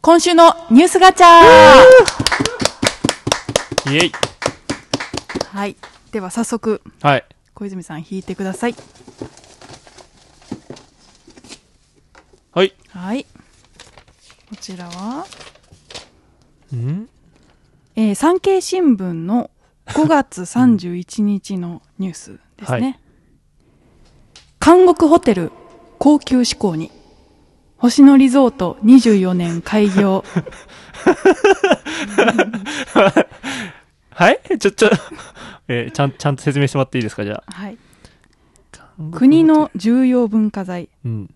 今週のニュースガチャイェイ。はい。では早速、はい。小泉さん引いてください。はい。はい。こちらは、ん？えー産経新聞の5月31日のニュースですね。はい監獄ホテル高級志向に。星野リゾート24年開業。はい？ちょ、ちょ、えーちゃん、ちゃんと説明してもらっていいですか、じゃはい。あ。国の重要文化財。うん。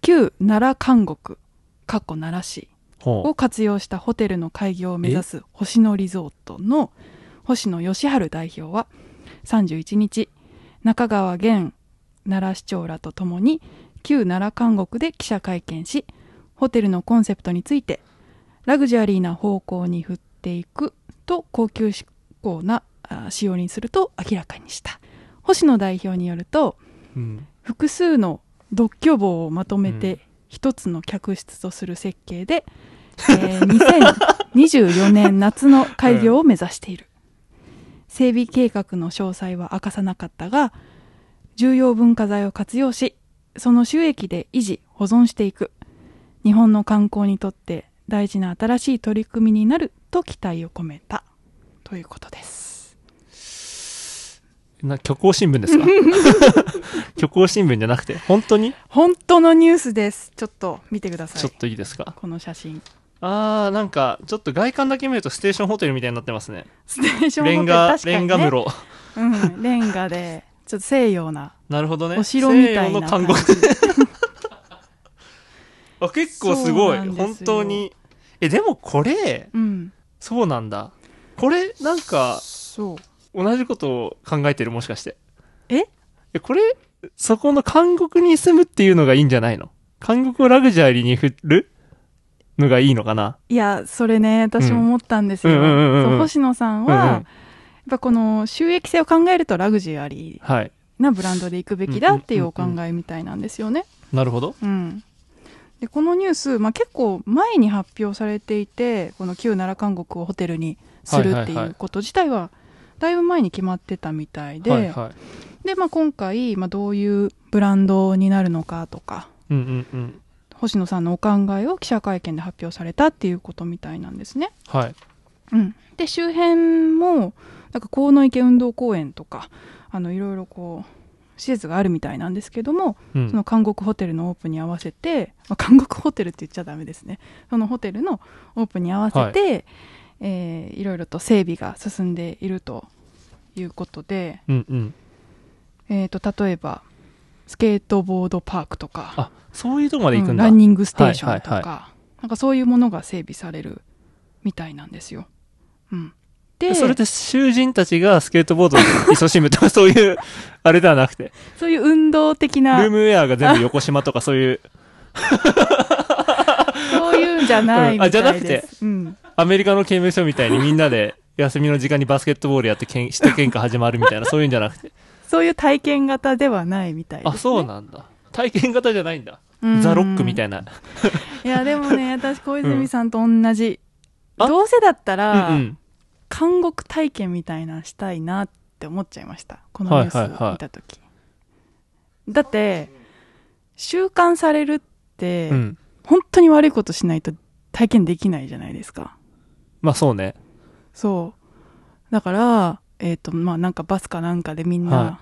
旧奈良監獄かっこ奈良市ほを活用したホテルの開業を目指す星野リゾートの星野義治代表は31日中川現奈良市長らとともに旧奈良監獄で記者会見しホテルのコンセプトについてラグジュアリーな方向に振っていくと高級志向なあ仕様にすると明らかにした星野代表によるとう。うん。複数の独居房をまとめうんて一つの客室とする設計で、えー2024年夏の開業を目指している、整備計画の詳細は明かさなかったが重要文化財を活用しその収益で維持保存していく。日本の観光にとって大事な新しい取り組みになると期待を込めた。ということです。な、虚構新聞ですか？虚構新聞じゃなくて、本当に？本当のニュースです。ちょっと見てください。ちょっといいですか？この写真。あー、なんか、ちょっと外観だけ見るとステーションホテルみたいになってますね。ステーションホテルレンガ、ね、レンガ室。うん、レンガでちょっと西洋ななるほどね。お城みたい西洋な。あ、結構すごい。本当に。え、でもこれ、うんそうなんだ。これ、なんか、そう同じことを考えてる？もしかして。え？え、これ、そこの監獄に住むっていうのがいいんじゃないの？監獄をラグジュアリーに振るのがいいのかな？いやそれね私も思ったんですよ、うんうんうんうんうんそう星野さんは、うんうんぱこの収益性を考えるとラグジュアリはい。ーなブランドで行くべきだっていうお考えみたいなんですよねなるほど。うんでこのニュース、まあ、結構前に発表されていてこの旧奈良監獄をホテルにするっていうこと自体はだいぶ前に決まってたみたいで、はいはい。で、まあ、今回、まあ、どういうブランドになるのかとかうんうんうん。星野さんのお考えを記者会見で発表されたっていうことみたいなんですね。はい。うん、で周辺もなんか河池運動公園とかあのいろいろこう施設があるみたいなんですけども、うんその監獄ホテルのオープンに合わせて、まあ、監獄ホテルって言っちゃダメですねそのホテルのオープンに合わせて、えーいろいろと整備が進んでいるということで、うんうん。えー、と例えばスケートボードパークとかあ、そういうとこまで行くんだ。うんランニングステーションとか、はいはいなんかそういうものが整備されるみたいなんですよ。うん、でそれで囚人たちがスケートボードに勤しむとか そういう、あれではなくて、そういう運動的ルなームウェアが全部横島とかそういう、そういうんじゃないみたいです。うんあじゃなくてうん、アメリカの刑務所みたいにみんなで休みの時間にバスケットボールやってけん、して喧嘩始まるみたいな、そういうんじゃなくて。そういう体験型ではないみたいです、ね。あ、そうなんだ。体験型じゃないんだ。うんザ・ロックみたいな。いや、でもね、私、小泉さんと同じ。あどうせだったうんら、うん。監獄体験みたいなのしたいなって思っちゃいました。このニュース見たとき。だって、収監されるって、うん。本当に悪いことしないと体験できないじゃないですか。まあそうね。そう。だから、えっ、と、まあ、なんかバスかなんかでみんな、は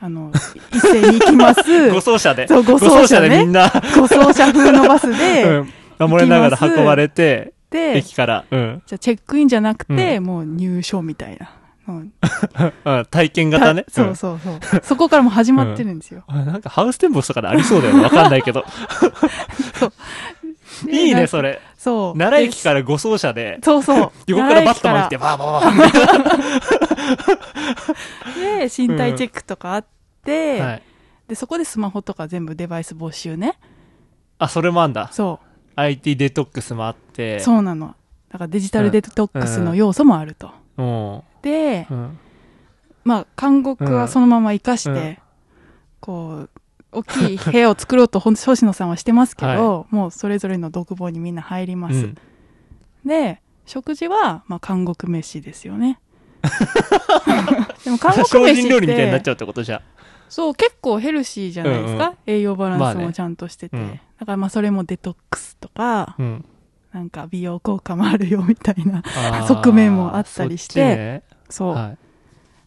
あの、一斉に行きます。護送車で。そう、護送車ね。でみんな、護送車風のバス うで、ん。守れながら運ばれて、で、駅から、うん。じゃあチェックインじゃなくて、もう入所みたいな。うんうん体験型ね。そうそうそう。そこからもう始まってるんですよ。うんあなんかハウステンボスとかでありそうだよね。わかんないけど。で いいね、それ。そう。奈良駅から護送車で、そうそう。横からバットマン来て、バーバーバーバで、身体チェックとかあって、ーはい。で、そこでスマホとか全部デバイス没収ね。あ、それもあんだ。そ IT デトックスもあって。う。そうなの。だからデジタルデトックスの要素もあると。うん。でう、ん。まあ、監獄はそのまま活かして、うんこう、大きい部屋を作ろうと星野さんはしてますけど、もうそれぞれの独房にみんな入ります。うん。で、食事は、まあ、韓国飯ですよね。でも韓国精飯料理みたいになっちて、ゃうってことじゃん。そう、結構ヘルシーじゃないですか。うんうん栄養バラまあねンスもちゃんとしてて。うんだからまあ、それもデトックスとか、うん。なんか美容効果もあるよみたいな。側面もあったりしてねそう。は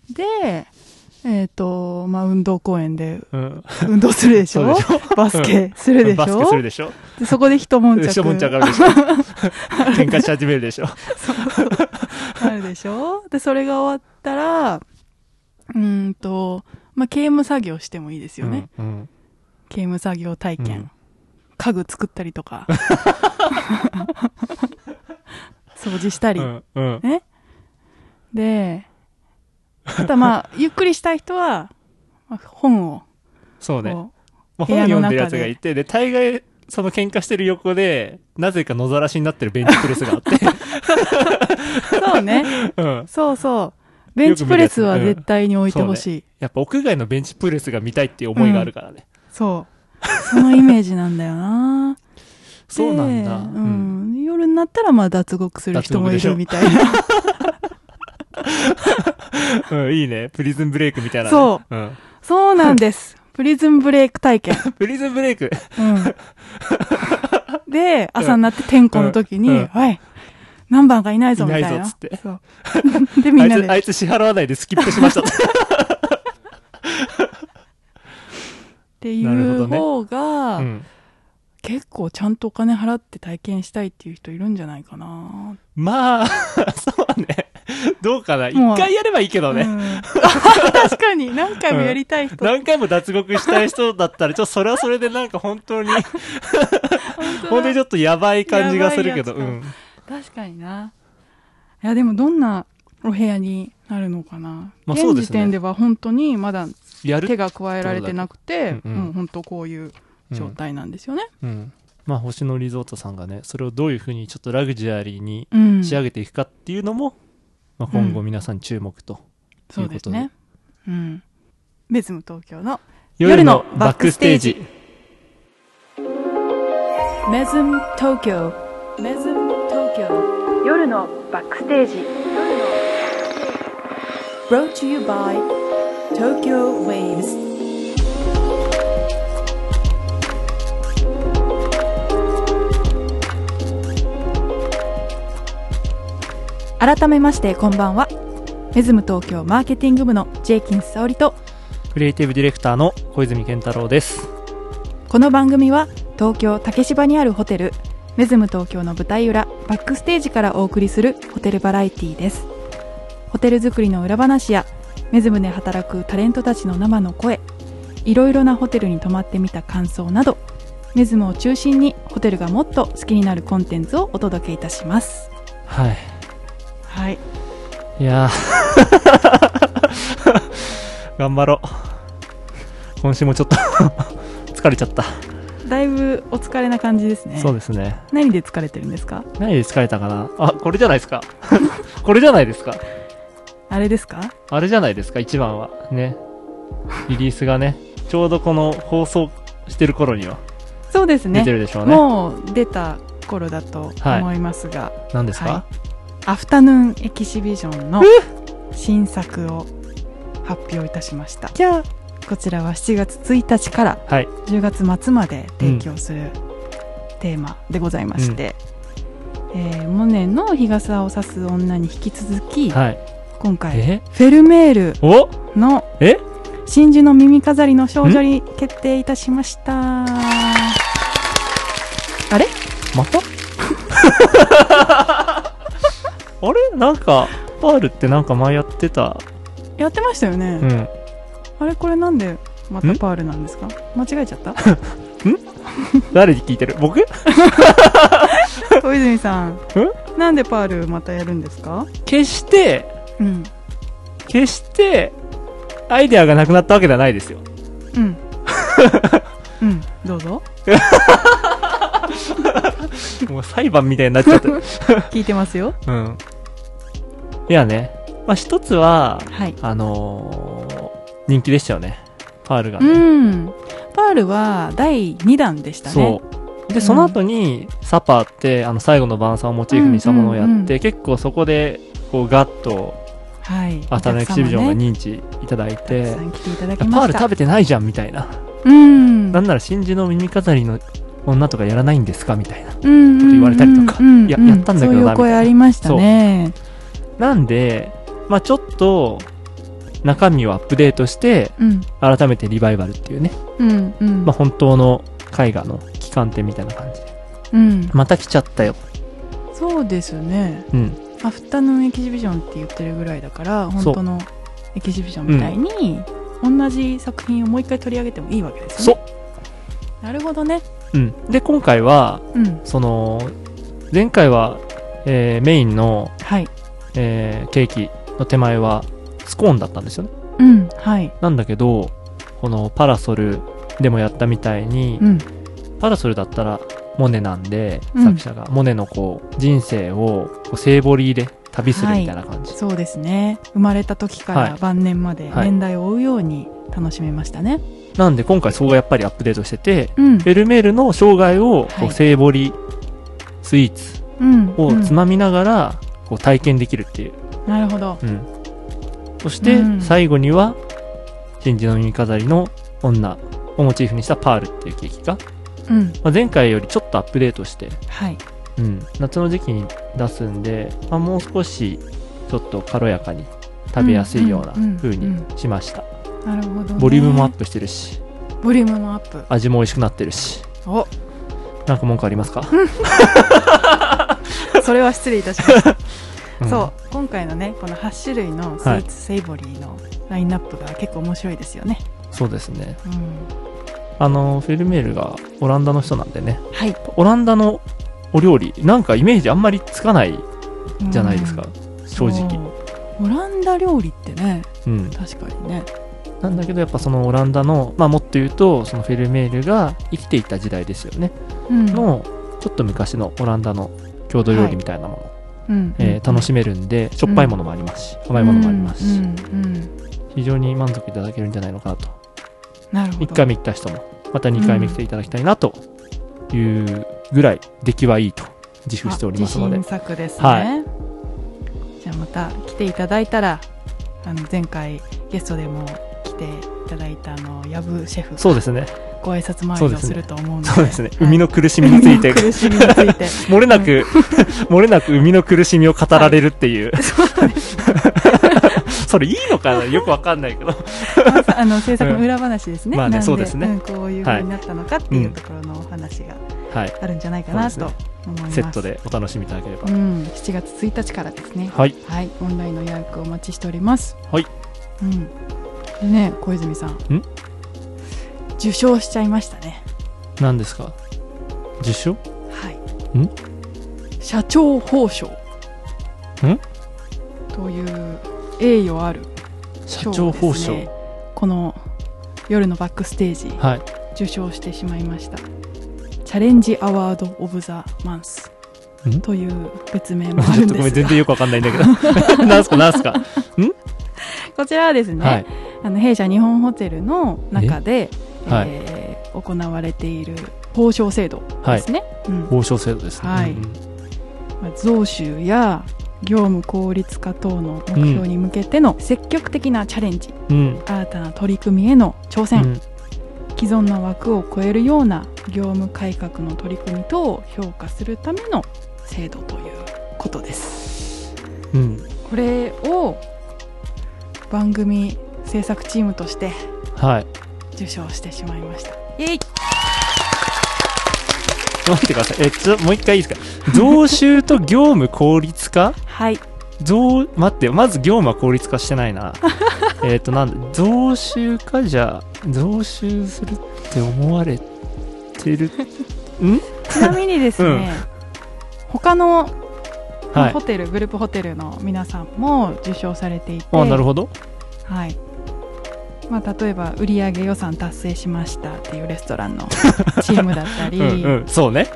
い。で、えっ、と、まあ、運動公園でうん。運動するでしょ？バスケするでしバスケょするでしょ？でそこで一悶着。一悶着あるでしょ？喧嘩し始めるでしょ？あるでしょ？で、それが終わったら、うーんと、まあ、刑務作業してもいいですよね。うんうん刑務作業体験。うん家具作ったりとか。掃除したり。うんうんね。で、あとはまあ、ゆっくりしたい人は、まあ本を、そうね。こまあ、本読んでるやつがいて、で、大概、その喧嘩してる横で、なぜか野ざらしになってるベンチプレスがあって、う そうね。うん。そうそう。ベンチプレスは絶対に置いてほしい。やっぱ屋外のベンチプレスが見たいっていう思いがあるからね。そう。そのイメージなんだよな。そうなんだ。でう。うんん。夜になったらまあ脱獄する人もいるみたいな。うん、いいね。プリズンブレイクみたいな、ね。。そううん。そうなんです。プリズンブレイク体験。プリズンブレイク。うん。で、朝になって天候の時に、うんうんおい、何番がいないぞみたいな。いないぞっつって。で、みんなあいつ、あで。いつ支払わないでスキップしました。っていう方が、うん。結構ちゃんとお金払って体験したいっていう人いるんじゃないかな。まあ、そうね。どうかな。一回やればいいけどね。うん 確かに、何回もやりたい人。何回も脱獄したい人だったら、ちょっとそれはそれでなんか本当に、本当にちょっとやばい感じがするけど、うん。確かにな。いや、でもどんなお部屋になるのかな。現まあそうですね時点では本当にまだやる手が加えられてなくて、うんうんもう本当こういう状態なんですよね。うん。まあ、星野リゾートさんがね、それをどういうふうにちょっとラグジュアリーにうん。仕上げていくかっていうのも、まあ、今後皆さん注目と。そうですね。うん。ベズム東京の夜のバックステージ。メズム東京メズム東京夜のバックステージ Brought to you by Tokyo Waves 改めましてこんばんは。メズム東京マーケティング部のジェイキンス沙織とクリエイティブディレクターの小泉健太郎です。この番組は東京竹芝にあるホテルメズム東京の舞台裏バックステージからお送りするホテルバラエティーです。ホテル作りの裏話やメズムで働くタレントたちの生の声いろいろなホテルに泊まってみた感想などメズムを中心にホテルがもっと好きになるコンテンツをお届けいたしますはい。はいいやー 頑張ろう。今週もちょっと 疲れちゃった。だいぶお疲れな感じですねそうですね。何で疲れてるんですか？何で疲れたかな？あ、これじゃないですか。これじゃないですか。あれですか？あれじゃないですか、一番は。ね。リリースがね、ちょうどこの放送してる頃には。そうですね。出てるでしょうね。もう出た頃だと思いますが、何ですか、はアフタヌーンエキシビジョンの新作を発表いたしました。キャー。こちらは7月1日からはい。10月末まで提供するテーマでございまして、えーモネの日傘を差す女に引き続き、はい。今回え？フェルメールお？のえ？真珠の耳飾りの少女に決定いたしました。あれ？また？あれ？なんか、パールってなんか前やってた。やってましたよね、うん。あれこれなんでまたパールなんですか？間違えちゃった？誰に聞いてる？僕？小泉さん。なんでパールまたやるんですか？決して、うん決して、アイデアがなくなったわけではないですよ。うん うんどうぞ もう裁判みたいになっちゃって。聞いてますようん。いやね。まあ、一つは、はいあのー人気でしたよね。パールがうね。んパールは第2弾でしたねそうでその後に、サパーってあの最後の晩餐をモチーフにしたものをやって、うんうんうん結構そこでこうガッとはい。アフタヌーンエキシビジョンが認知いただいて、パール食べてないじゃんみたいな、うん。なんなら真珠の耳飾りの女とかやらないんですかみたいな。うんうんうん言われたりとか。うん。いややったんだけどなそういう声ありましたね。なんで、まあちょっと中身をアップデートしてうん。改めてリバイバルっていうね、うんうん。まあ本当の絵画の期間展みたいな感じで。うん。また来ちゃったよ。そうですね。うんアフタヌーンエキシビジョンって言ってるぐらいだから本当のエキシビジョンみたいに、同じ作品をもう一回取り上げてもいいわけですそよね。なるほどね。う、うん、で今回はうん。その前回は、えーメインの、はい。えーケーキの手前はスコーンだったんですよね。うんはい。なんだけどこのパラソルでもやったみたいに、うん。パラソルだったらモネなんで、うん。作者が。モネのこう人生をこうセーボリーで旅するみたいな感じ、そうですね。生まれた時かはい。ら晩年まではい。年代を追うように楽しめましたね、なんで今回そこがやっぱりアップデートしてて、うん。フェルメールの生涯をこはい。うセーボリースイーツうん。をつうん。まみながらこう体験できるっていう、なるほど。うん。そしてうん。最後には真珠の耳飾りの女をモチーフにしたパールっていうケーキが、うん。まあ、前回よりちょっとアップデートして、はい。うん、夏の時期に出すんで、まあ、もう少しちょっと軽やかに食べやすいような風にうんしました、なるほど、ね、ボリュームもアップしてるしボリュームもアップ。味も美味しくなってるし。お。なんか文句ありますか、それは失礼いたしました、ん。そう。今回のねこの8種類のスイーツセイボリーのラインナップが結構面白いですよね、そうですね。うん、あのフェルメールがオランダの人なんでね。はい。オランダのお料理なんかイメージあんまりつかないじゃないですか、正直。そう。オランダ料理ってねうん。確かにね。なんだけどやっぱそのオランダのまあもっと言うとそのフェルメールが生きていた時代ですよね。うん。のちょっと昔のオランダの郷土料理みたいなもの、うん。えー楽しめるんでしょっぱいものもありますし、甘いものもありますし、うん。うん。うん。非常に満足いただけるんじゃないのかなと1回目来た人もまた2回目来ていただきたいなというぐらい出来はいいと自負しておりますので。あ自信作ですね、はじゃあまた来ていただいたらあの前回ゲストでも来ていただいたあのヤブシェフそうですね。ご挨拶回りをすると思うので。そうですね、の苦しみについて。海の苦しみについて。漏れなく漏れなく海の苦しみを語られるっていう、それいいのかなよくわかんないけど。まああの制作の裏話ですね、まあねそうですね。んこういう風になったのかっていうところのお話がはいあるんじゃないかなとそう思います。セットでお楽しみいただければ、うん、7月1日からですね。はい。はい。オンラインの予約お待ちしております。はい。うん。でね小泉さん。ん？受賞しちゃいましたね。何ですか？受賞？はい。ん？社長報奨ん？という栄誉ある社長報奨、賞この夜のバックステージはい。受賞してしまいました。チャレンジアワード・オブ・ザ・マンスん？という別名もあちょっとごめん全然よくわかんないんだけど。なんすかなんすか？こちらはですね、はい。あの弊社日本ホテルの中で、えはい。えー行われている報奨制度ですね、うん。報奨制度ですね、はい。うん。まあ増収や業務効率化等の目標に向けての積極的なチャレンジ、うん。新たな取り組みへの挑戦、うん。既存の枠を超えるような業務改革の取り組み等を評価するための制度ということです。うん。これを番組制作チームとしてはい。受賞してしまいました。イエイ待ってください。えちょもう一回いいですか？増収と業務効率化？はい。増待ってまず業務は効率化してないな。えっとなんだ増収か？じゃあ増収するって思われてる？ちなみにですね、うん。他のはい。ホテルグループホテルの皆さんも受賞されていて。あなるほど。はいまあ、例えば売上予算達成しましたっていうレストランの チームだったり。うんうん。そうね。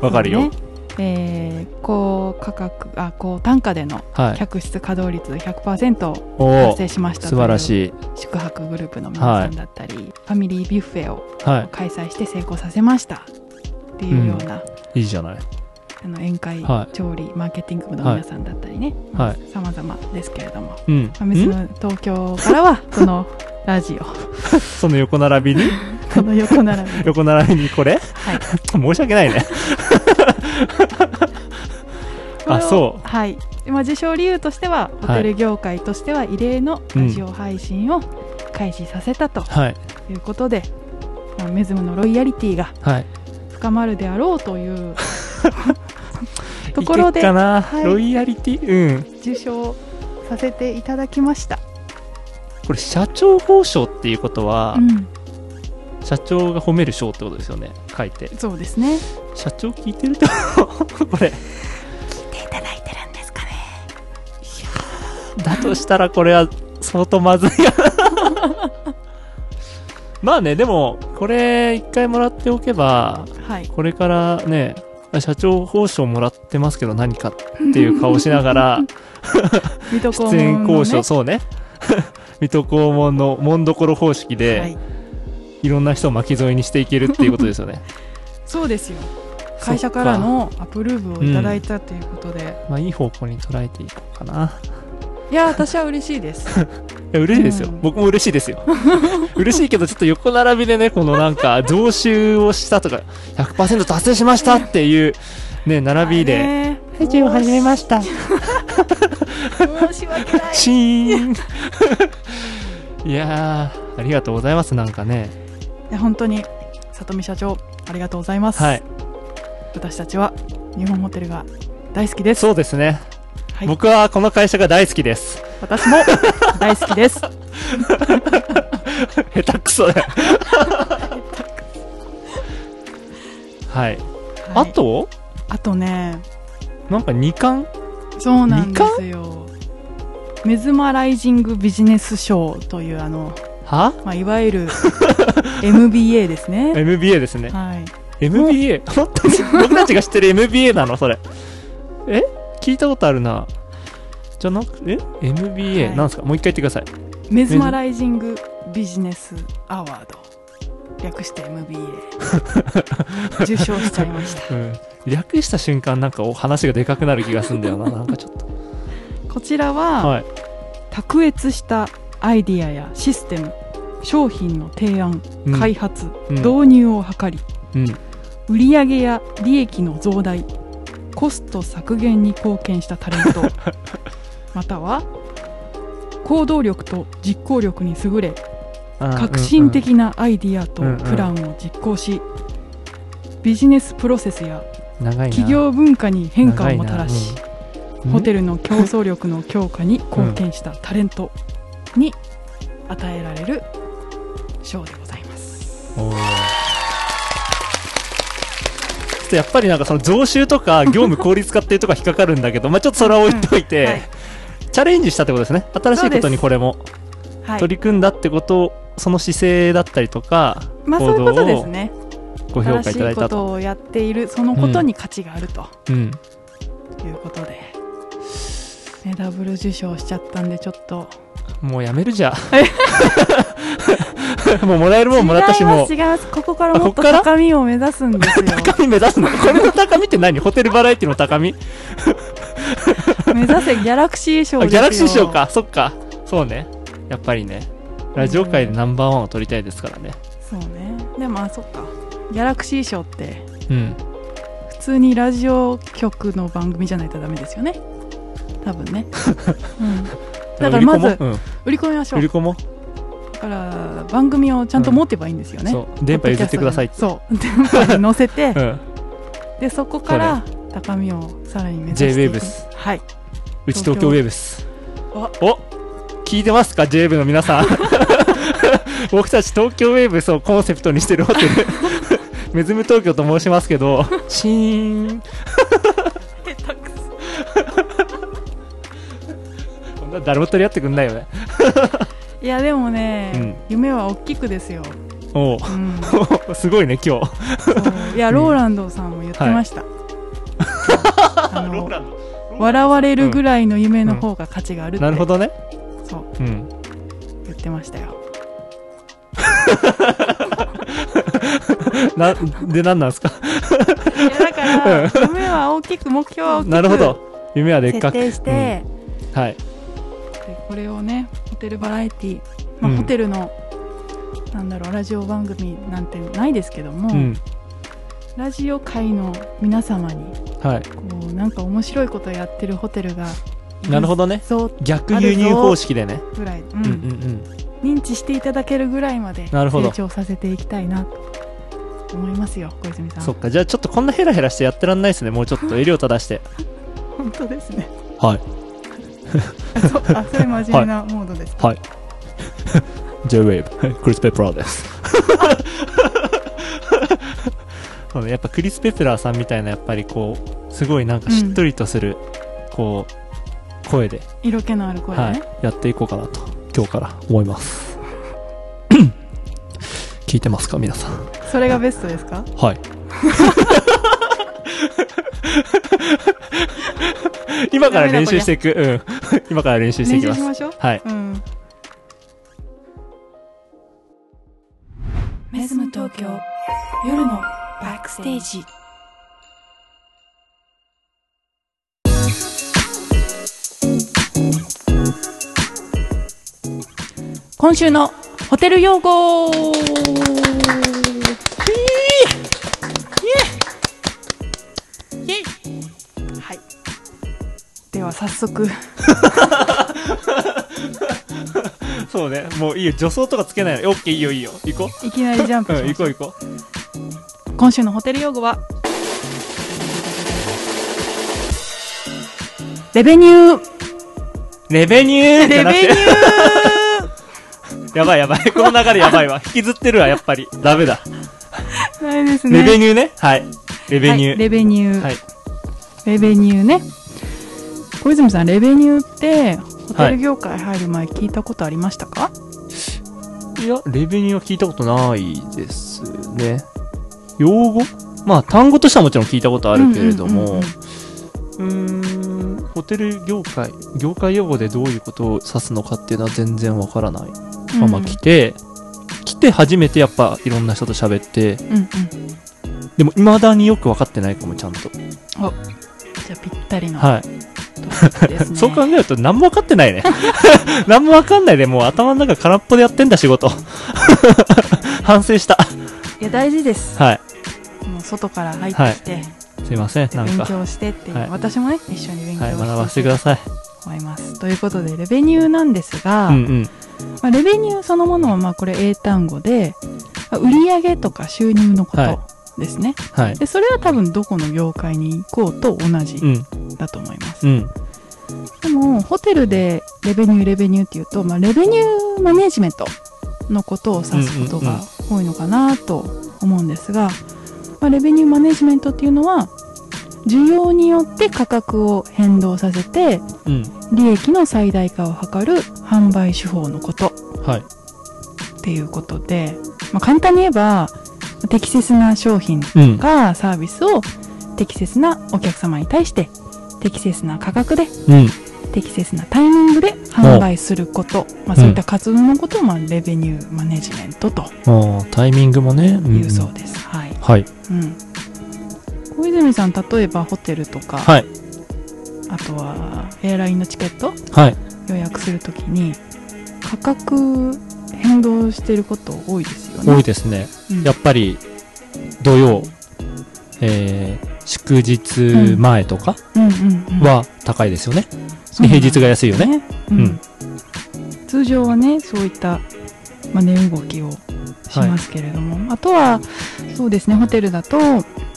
わかるよ、ね。えー高価格あ高単価でのはい。客室稼働率100%をお達お成しました素晴らいしい。宿泊グループの皆さんだったり、ファミリービュッフェをは開催して成功させましたっていうような、いいいじゃない。あの宴会、はい。調理マーケティング部の皆さんだったりね、はい。様々ですけれども。うん。まあメスんの東京からは このラジオ。その横並びに？この横並び。で 横並びにこれ？はい。申し訳ないね。あそう。はい、まあ、受賞理由としてはホテル業界としては異例のラジオ配信を開始させたとはいいうことで、まあメズムのロイヤリティがはい。深まるであろうというところではい。ロイヤリティ？うん。受賞させていただきました、これ社長報奨っていうことは、うん、社長が褒める賞ってことですよね書いて。そうですね。社長聞いてると これ。聞いていただいてるんですかね。だとしたらこれは相当まずいや まあねでもこれ一回もらっておけばはい。これからね社長報奨もらってますけど何かっていう顔しながら 出演交渉そうね水戸黄門の門所方式で、はい、いろんな人を巻き添えにしていけるっていうことですよね。そうですよ。会社からのアプローブをいただいたということで、まあいい方向に捉えていこうかな。いや私は嬉しいです。いや嬉しいですよ、うん。僕も嬉しいですよ。嬉しいけどちょっと横並びでねこのなんか増収をしたとか100%達成しましたっていうね並びでね配信を始めました。申し訳ない。シーン。いやーありがとうございます。なんかね。いや本当に里見社長ありがとうございます、はい。私たちは日本ホテルが大好きです。そうですね、はい。僕はこの会社が大好きです。私も大好きです。下手くそだよ。はい、あと？あとねなんか2冠？そうなんですよ。メズマライジングビジネス賞というあの、は？まあ、いわゆる MBA ですね。MBA ですね。はい。MBA? 本当に僕たちが知ってる MBA なの？それ。え？聞いたことあるな。じゃなくえ ?MBA、はい。なんすか？もう一回言ってください。メズマライジングビジネスアワード略して MBA 受賞しちゃいました うん。略した瞬間なんかお話がでかくなる気がするんだよな。なんかちょっと。こちらは、はい。卓越したアイディアやシステム商品の提案、うん開発、うん導入を図りうん。売上や利益の増大コスト削減に貢献したタレント または行動力と実行力に優れ革新的なアイディアとプランを実行し、ビジネスプロセスや。企業文化に変化をもたらし、うんホテルの競争力の強化に貢献したタレントに与えられる賞でございます。ちょっとやっぱりなんかその増収とか業務効率化っていうとこが引っかかるんだけど、まあちょっとそれは置いといて、うんはいチャレンジしたってことですね。新しいことにこれもはい、取り組んだってこと、その姿勢だったりとか、まあそういうことですね。ご評価いただいたと。とをやっているそのことに価値があるとうん。いうことで、ね、ダブル受賞しちゃったんでちょっともうやめるじゃ。もうもらえるもんもらったし、もう違いますここからもっと高みを目指すんですよ高み目指すの？これの高みって何？ホテルバラエティの高み？目指せギャラクシー賞ギャラクシー賞か。そっか。そうね。やっぱりね。ラジオ界でナンバーワンを取りたいですからね。そうね。でもあそっか。ギャラクシー賞ってうん。普通にラジオ局の番組じゃないとダメですよね。多分ね、うん、だからまず売り込みましょう。売り子もだから番組をちゃんと持ってばいいんですよね、そう。電波譲ってくださいって。そう。電波に乗せて、うん。でそこから高みをさらに目指して J-Waves はい。うち東京ウェーブス。おお聞いてますか ?J 部の皆さん。僕たち東京ウェーブスをコンセプトにしてるホテル。メズム東京と申しますけど、シーン。こんな誰も取り合ってくんないよね。いやでもね、うん夢は大きくですよ、おううん、すごいね、今日。そういやローランドさんも言ってました、あのローランド笑われるぐらいの夢の方が価値があるって、なるほどね。そううん。言ってましたよ な、で、何なんですか？いやだから夢は大きく目標は大きくなるほど。夢はでっかく。設定して、はい。でこれをねホテルバラエティまあ、うんホテルのなんだろうラジオ番組なんてないですけども、うん。ラジオ界の皆様にはい。こうなんか面白いことやってるホテルがなるほどね。逆輸入方式でね。ぐらい、うんうんうんうん。認知していただけるぐらいまで成長させていきたいなと思いますよ小泉さんそっか。じゃあちょっとこんなヘラヘラしてやってらんないですね。もうちょっと襟を正して。本当ですねはい。あそあそれ真面目なモードですか、はい。J-Wave、クリス・ペプラーです。やっぱクリス・ペプラーさんみたいな、やっぱりこう、すごいなんかしっとりとする、こう、声で、色気のある声でね、はい、やっていこうかなと、今日から思います。聞いてますか、皆さん？それがベストですか？はい。今から練習していく。うん。今から練習していきます。練習しましょうはい。うんメズム東京夜のバックステージ今週のホテル用語はいでは早速 そうね。もういいよ。助走とかつけないの。オッケー、いいよ、いいよ。行こいきなりジャンプう。うん、しましょう行こう、行こ今週のホテル用語は？レベニューう。レベニューレベニュやばいやばい。この流れやばいわ。引きずってるわ、やっぱり。ダメだ。ーないですねレベニューね？はい。レベニュー。はいレベニュー、はい。レベニューね小泉さんレベニューってホテル業界入る前聞いたことありましたか、いや、レベニューは聞いたことないですね。用語？まあ、単語としてはもちろん聞いたことあるけれども、うんうんうんうんうーん、ホテル業界、業界用語でどういうことを指すのかっていうのは全然わからないまま来て、来て初めてやっぱいろんな人と喋って、うんうんでも未だによくわかってないかも、ちゃんと。じゃあぴったりのはい。ね そう考えると何もわかってないね。何もわかんないで、もう頭の中空っぽでやってんだ、仕事。反省した。いや大事ですはい。もう外から入ってきて、すいません、なん勉か。強してっていう、はい私もね一緒に勉強はい、して学ばせてください。思いますということでレベニューなんですが、うんうん。まあ、レベニューそのものはまあこれ英単語でまあ売上とか収入のこはいとですね、はい。でそれは多分どこの業界に行こうと同じうん。だと思います、うん。でもホテルでレベニューレベニューっていうと、まあ、レベニューマネジメントのことを指すことが多いのかなと思うんですが、まあ、レベニューマネジメントっていうのは需要によって価格を変動させてうん。利益の最大化を図る販売手法のことはい。っていうことで、まあ、簡単に言えば適切な商品うん。かサービスを適切なお客様に対して適切な価格でうん。適切なタイミングで販売すること、まあ、そういった活動のことを、まあ、レベニューマネジメントとタイミングもね。んいうそうです、はい、はい。うん、小泉さん例えばホテルとか、はい。あとはエアラインのチケット？はい。予約するときに価格変動してること多いですよね多いですね。うんやっぱり、土曜、えー、祝日前とかは高いですよね。平日が安いよね。うんうん通常はねそういった、まあ、値動きをしますけれども、あとはそうですねホテルだと,、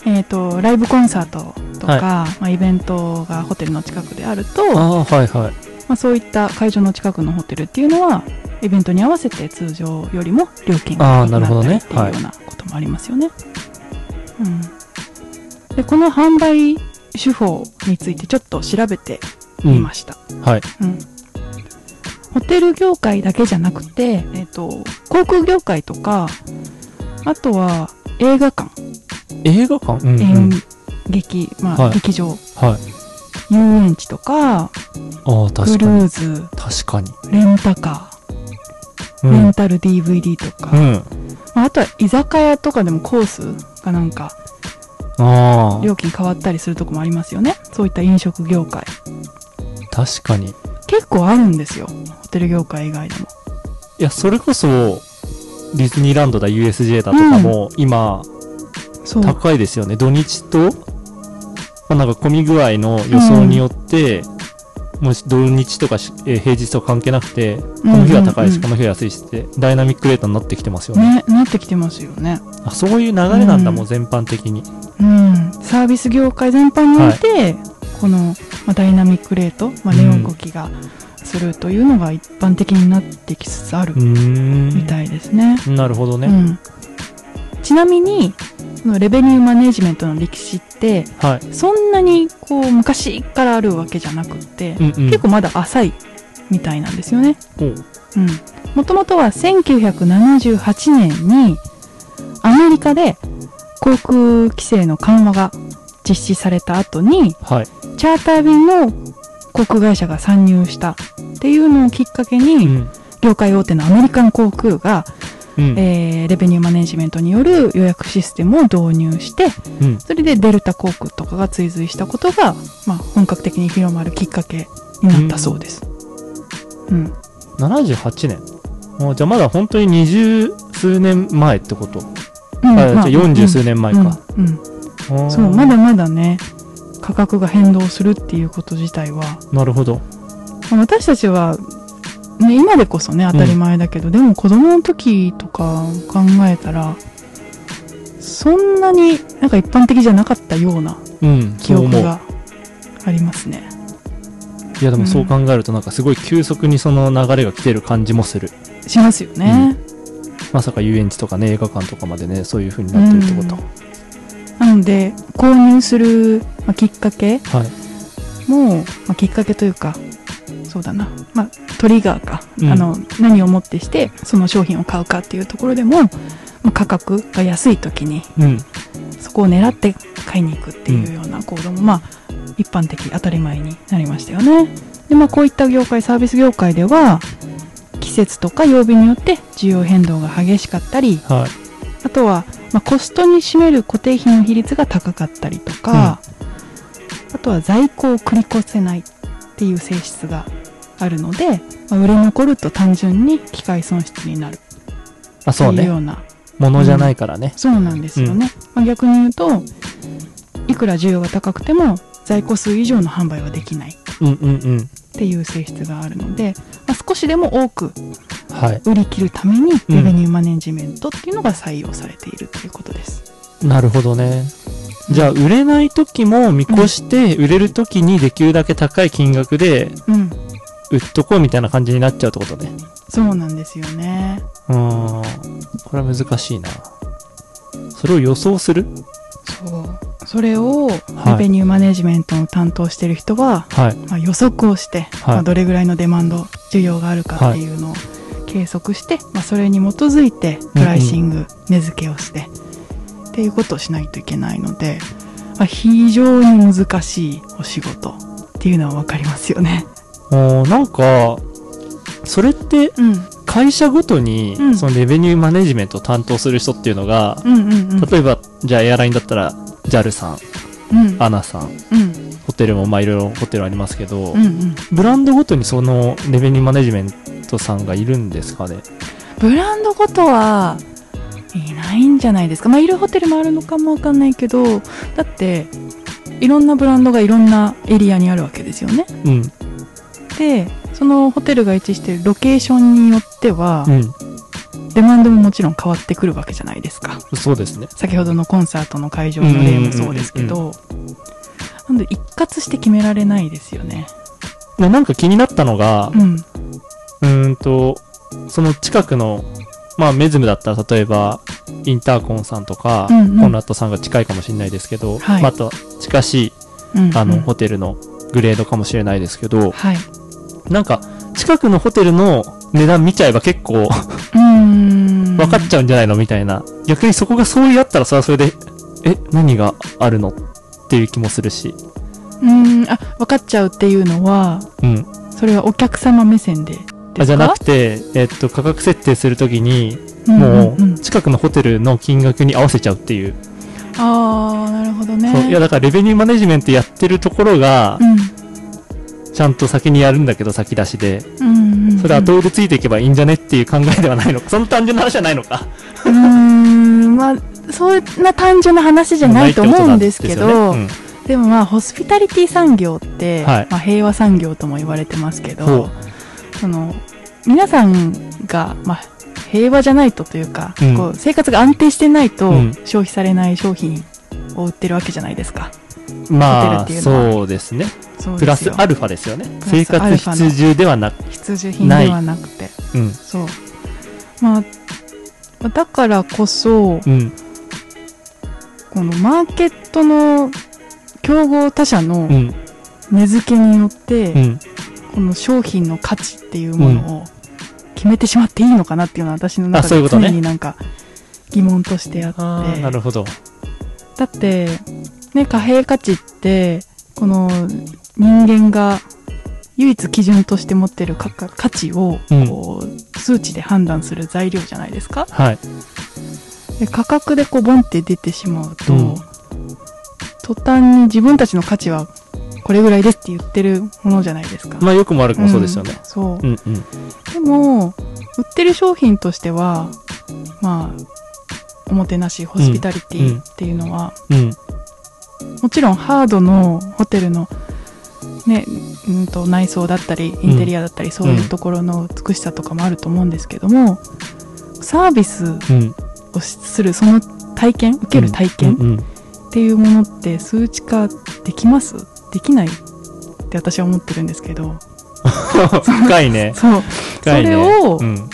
えー、とライブコンサートとか、まあ、イベントがホテルの近くであるとああ、はいはい。まあ、そういった会場の近くのホテルっていうのはイベントに合わせて通常よりも料金があーなるほどね高くなったりっていうようなこともありますよね。うん、でこの販売手法についてちょっと調べてうん。みました。はい。うんホテル業界だけじゃなくて、えっと航空業界とかあとは映画館、映画館？うん、う演ん。劇、まあはい劇場は遊園地とか、あ確かに。ーズ、確かに。レンタカー、うん。レンタル DVD とか、うん。まあ、あとは居酒屋とかでもコースがなんかああ、料金変わったりするとこもありますよね。そういった飲食業界。確かに。い結構あるんですよ。ホテル業界以外でも。や、それこそ、ディズニーランドだ、USJ だとかも、今。高いですよね。土日と、まあ、なんか混み具合の予想によって、もし土日とかし、えー平日と関係なくて、この日は高いし、うんうんうんこの日は安いしって、ダイナミックレートになってきてますよね。ね、なってきてますよね。あそういう流れなんだ、うんもう全般的に。うん。サービス業界全般において、この、まあ、ダイナミックレート、まあ、うん値動きがするというのが一般的になってきつつある。みたいですね。なるほどね。うん。ちなみに、レベニューマネジメントの歴史って、はい。そんなにこう昔からあるわけじゃなくって、うんうん。結構まだ浅いみたいなんですよね。もともとは1978年にアメリカで航空規制の緩和が実施された後にはい。チャーター便の航空会社が参入したっていうのをきっかけうに、ん。業界大手のアメリカン航空が、うん。えーレベニューマネジメントによる予約システムを導入してうん。それでデルタ航空とかが追随したことが、まあ、本格的に広まるきっかけになったそうです。うん。78年。あじゃあまだ本当に二十数年前ってこと？うんあじゃあま40数年前か。うん。うんそう、まだまだね、価格が変動するっていうこと自体は、なるほど。まあ私たちは、ね、今でこそね、当たり前だけど、でも子供の時とか考えたら、そんなになんか一般的じゃなかったようなうん。記。憶がありますね。いやでもそう考えるとなんかすごい急速にその流れが来てる感じもする。しますよね。まさか遊園地とかね、映画館とかまでね、そういう風になってるってこと。なので、購入する、まあ、きっかけはい。も、まあ、きっかけというか、そうだな、まあ、トリガーか、うんあの、何をもってして、その商品を買うかっていうところでも、まあ、価格が安い時に、うん。そこを狙って買いに行くっていうような行動も、まあ、一般的、当たり前になりましたよね。で、まあ、こういった業界、サービス業界では、季節とか曜日によって需要変動が激しかったり、はい。あとは、まあ、コストに占める固定費の比率が高かったりとか、あとは在庫を繰り越せないっていう性質があるので、まあ、売れ残ると単純に機械損失になる。あ、ってそうね。いうような。ものじゃないからね。そうなんですよね、まあ、逆に言うといくら需要が高くても在庫数以上の販売はできないっ。ていう性質があるので、まあ、少しでも多くはい。売り切るためにうんレベニューマネジメントっていうのが採用されているっていうことです。なるほどね。じゃあ、売れない時も見越して、売れる時にできるだけ高い金額でうん、売っとこうみたいな感じになっちゃうってことね。そうなんですよね。うーん。これは難しいな。それを予想する？そう。それを、はいレベニューマネジメントの担当してる人は、はい。まあ、予測をして、はいまあ、どれぐらいのデマンド、需要があるかっていうのを計測して、まあ、それに基づいて、プライシング、値付けをして、っていうことをしないといけないので、まあ、非常に難しいお仕事っていうのはわかりますよね。おーなんか、それってうん。会社ごとにう、んそのレベニューマネジメントを担当する人っていうのが。例えば、じゃあエアラインだったら、JAL さん、うん。ANA さん、うん。ホテルもまあいろいろホテルありますけど、うんうん。ブランドごとにそのレベニューマネジメントさんがいるんですかね？ブランドごとは、いないんじゃないですか。まあ、いるホテルもあるのかもわかんないけど、だって、いろんなブランドがいろんなエリアにあるわけですよね。うん。で、そのホテルが位置しているロケーションによっては、うん。デマンドももちろん変わってくるわけじゃないですか。そうですね。先ほどのコンサートの会場の例もそうですけど、なんで一括して決められないですよね。でなんか気になったのがう、ん。うーんと、その近くの、まあメズムだったら例えば、インターコンさんとか、うんうんコンラッドさんが近いかもしれないですけど、はいまああと近しい、うん。あの、うんホテルのグレードかもしれないですけど、はい。なんか、近くのホテルの値段見ちゃえば結構うーん。分かっちゃうんじゃないのみたいな。逆にそこがそうやったらそれはそれで、え、何があるのっていう気もするし。うんあ分かっちゃうっていうのはうん。それはお客様目線であじゃなくて、えっと、価格設定するときに、もう近くのホテルの金額に合わせちゃうっていう。ああなるほどねいや、だからレベニューマネジメントやってるところがう、んちゃんと先にやるんだけど、先出しで。うんうんうんそれ後でついていけばいいんじゃねっていう考えではないのか。その単純な話じゃないのか。うーんまあそんな単純な話じゃないと思うんですけどでもまあホスピタリティ産業って、はいまあ、平和産業とも言われてますけほどその皆さんが、まあ、平和じゃないとというか、うんこう生活が安定してないとうん消費されない商品を売ってるわけじゃないですか。うんまあ、そうですね。プラスアルファですよね。プ生活必需ではなく、必需品ではなくてうん。そうまあだからこそうん。このマーケットの競合他社のうん。値付けによって、うん。この商品の価値っていうものを決めてしまっていいのかなっていうのは私のあ中で常になんか疑問としてあってああ、なるほど。だってね貨幣価値ってこの人間が唯一基準として持ってる価値をうんこう数値で判断する材料じゃないですか？はい。で価格でこうボンって出てしまうと、うん途端に自分たちの価値はこれぐらいですって言ってるものじゃないですか。まあ、良くも悪くもそうですよねん。そううんうん。でも売ってる商品としてはまあおもてなしホスピタリティっていうのは、うん。もちろんハードのホテルのねうんと内装だったりインテリアだったり、そういうところの美しさとかもあると思うんですけどもサービスうん。をするその体験受ける体験っていうものって数値化できます？できないって私は思ってるんですけど 深いね。そうね。それをうん。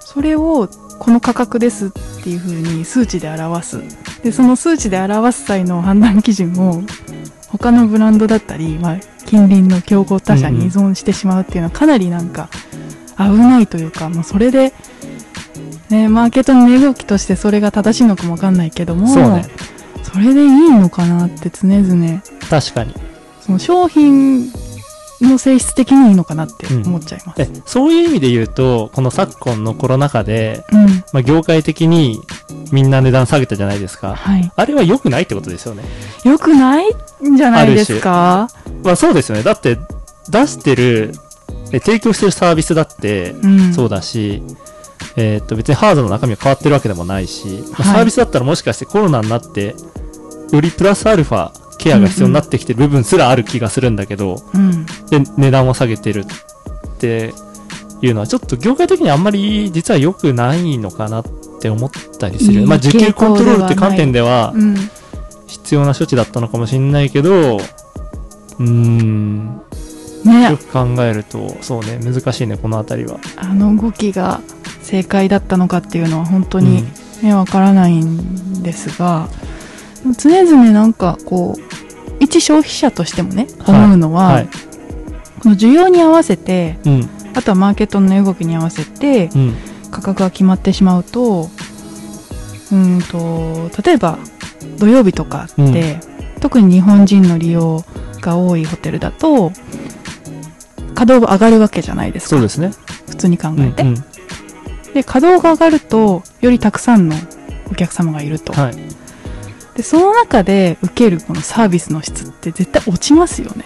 それをこの価格ですっていうふうに数値で表すでその数値で表す際の判断基準を他のブランドだったり、まあ、近隣の競合他社に依存してしまうっていうのはかなりなんか危ないというかもうそれで、ね、マーケットの値動きとしてそれが正しいのかもわかんないけどもそうね。それでいいのかなって常々確かに。その商品の性質的にいいのかなって思っちゃいます。え、そういう意味で言うと、この昨今のコロナ禍で、うん、まあ、業界的にみんな値段下げたじゃないですか。はい。あれは良くないってことですよね。よくないんじゃないですか？まあそうですよね。だって、出してる、え提供してるサービスだって、うん。そうだし、えーっと別にハードの中身が変わってるわけでもないし、まあはいサービスだったらもしかしてコロナになって、よりプラスアルファケアが必要になってきてる部分すらある気がするんだけど、うん。で、値段を下げてるっていうのは、ちょっと業界的にあんまり実は良くないのかなって思ったりする。いいまあ、需給コントロールって観点ではうん。必要な処置だったのかもしれないけど、うーん、ねよく考えると、そうね、難しいね、このあたりは。あの動きが正解だったのかっていうのは本当にうんね、わからないんですが、常々なんかこう、一消費者としてもね、はい思うのは、はい。この需要に合わせて、うん、あとはマーケットの値動きに合わせて、うん、価格が決まってしまうと、うーんと、例えば土曜日とかって、特に日本人の利用が多いホテルだと、稼働が上がるわけじゃないですか。そうですね。普通に考うん、えて。うん。で、稼働が上がると、よりたくさんのお客様がいると。はい。で、その中で受けるこのサービスの質って絶対落ちますよね。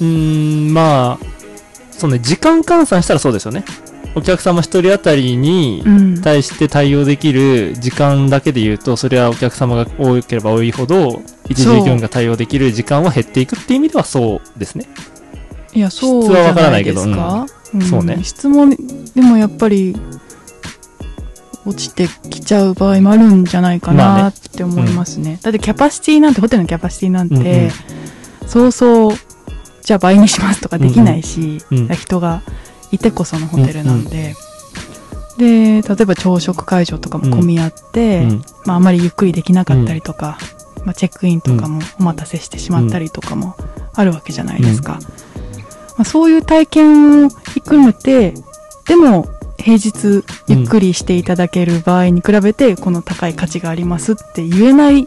うーん、まあ、そうね、時間換算したらそうですよね。お客様一人当たりにうん。対して対応できる時間だけで言うと、それはお客様が多ければ多いほど、一従業員が対応できる時間は減っていくっていう意味ではそうですね。いや、そうじゃわからないですか。んそうね質も、でもやっぱり、落ちてきちゃう場合もあるんじゃないかなって思いますね。だってキャパシティなんて、ホテルのキャパシティなんて、うんうん。そうそう、じゃあ倍にしますとかできないし、うんうん。人がいてこそのホテルなんで、で、例えば朝食会場とかも混み合って、うん。まあ、あまりゆっくりできなかったりとか、まあ、チェックインとかもお待たせしてしまったりとかもあるわけじゃないですか。まあ、そういう体験を含めて、でも平日ゆっくりしていただける場合に比べて、この高い価値がありますって言えない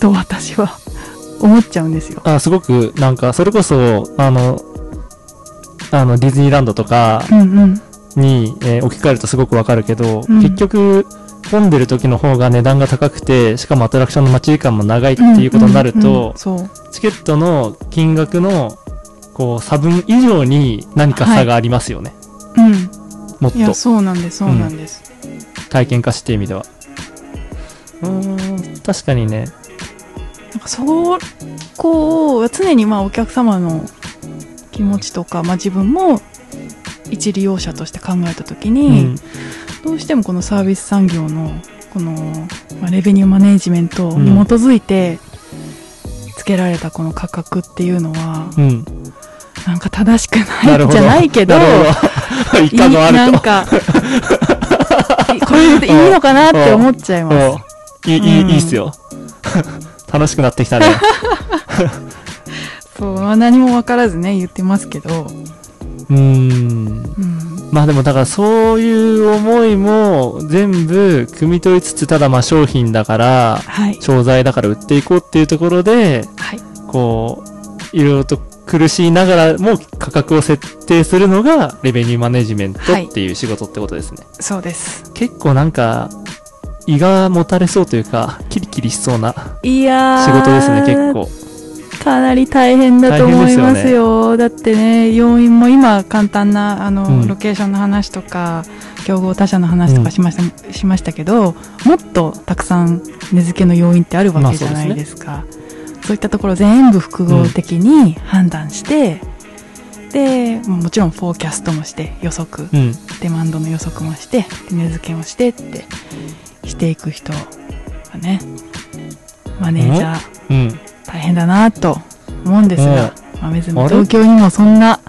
と私は思っちゃうんですよ。あ、すごく、なんか、それこそ、あの、あの、ディズニーランドとかうんうん。に、えー置き換えるとすごくわかるけど、うん結局、混んでる時の方が値段が高くて、しかもアトラクションの待ち時間も長いっていうことになると、うんうんうん。チケットの金額の、こう、差分以上に何か差がありますよね。うん。もっといや、そうなんです、そうなんです。体験化して意味では。うーん、確かにね。なんかそこを常にまあお客様の気持ちとか、まあ、自分も一利用者として考えた時うに、ん。どうしてもこのサービス産業のこの、まあ、レベニューマネジメントに基づいてつけられたこの価格っていうのはうん。なんか正しくなない。じゃないけどなるほど。一貫があると。いなんかいこれでいいのかなって思っちゃいます。おいい、いい、っすよ。楽しくなってきたね。そう、まあ、何も分からずね言ってますけど、うーん。うん、まあでもだからそういう思いも全部汲み取りつつ、ただまあ商品だから、はい商材だから売っていこうっていうところで、はいこう、いろいろと苦しいながらも価格を設定するのがレベニューマネジメントっていう仕事ってことですね。そうです。結構なんか、胃がもたれそうというか、キリキリしそうないやー仕事ですね、結構。かなり大変だと思いますよ。だってね要因も今簡単なあの、うん。ロケーションの話とか競合他社の話とかしました,、しましたけどもっとたくさん値付けの要因ってあるわけじゃないですか、そういったところ全部複合的に判断して、でももちろんフォーキャストもして予測うん。デマンドの予測もしてで値付けもしてってしていく人がねマネージャーうん。大変だなと思うんですが、まあ、メズムあれ？東京にもそんな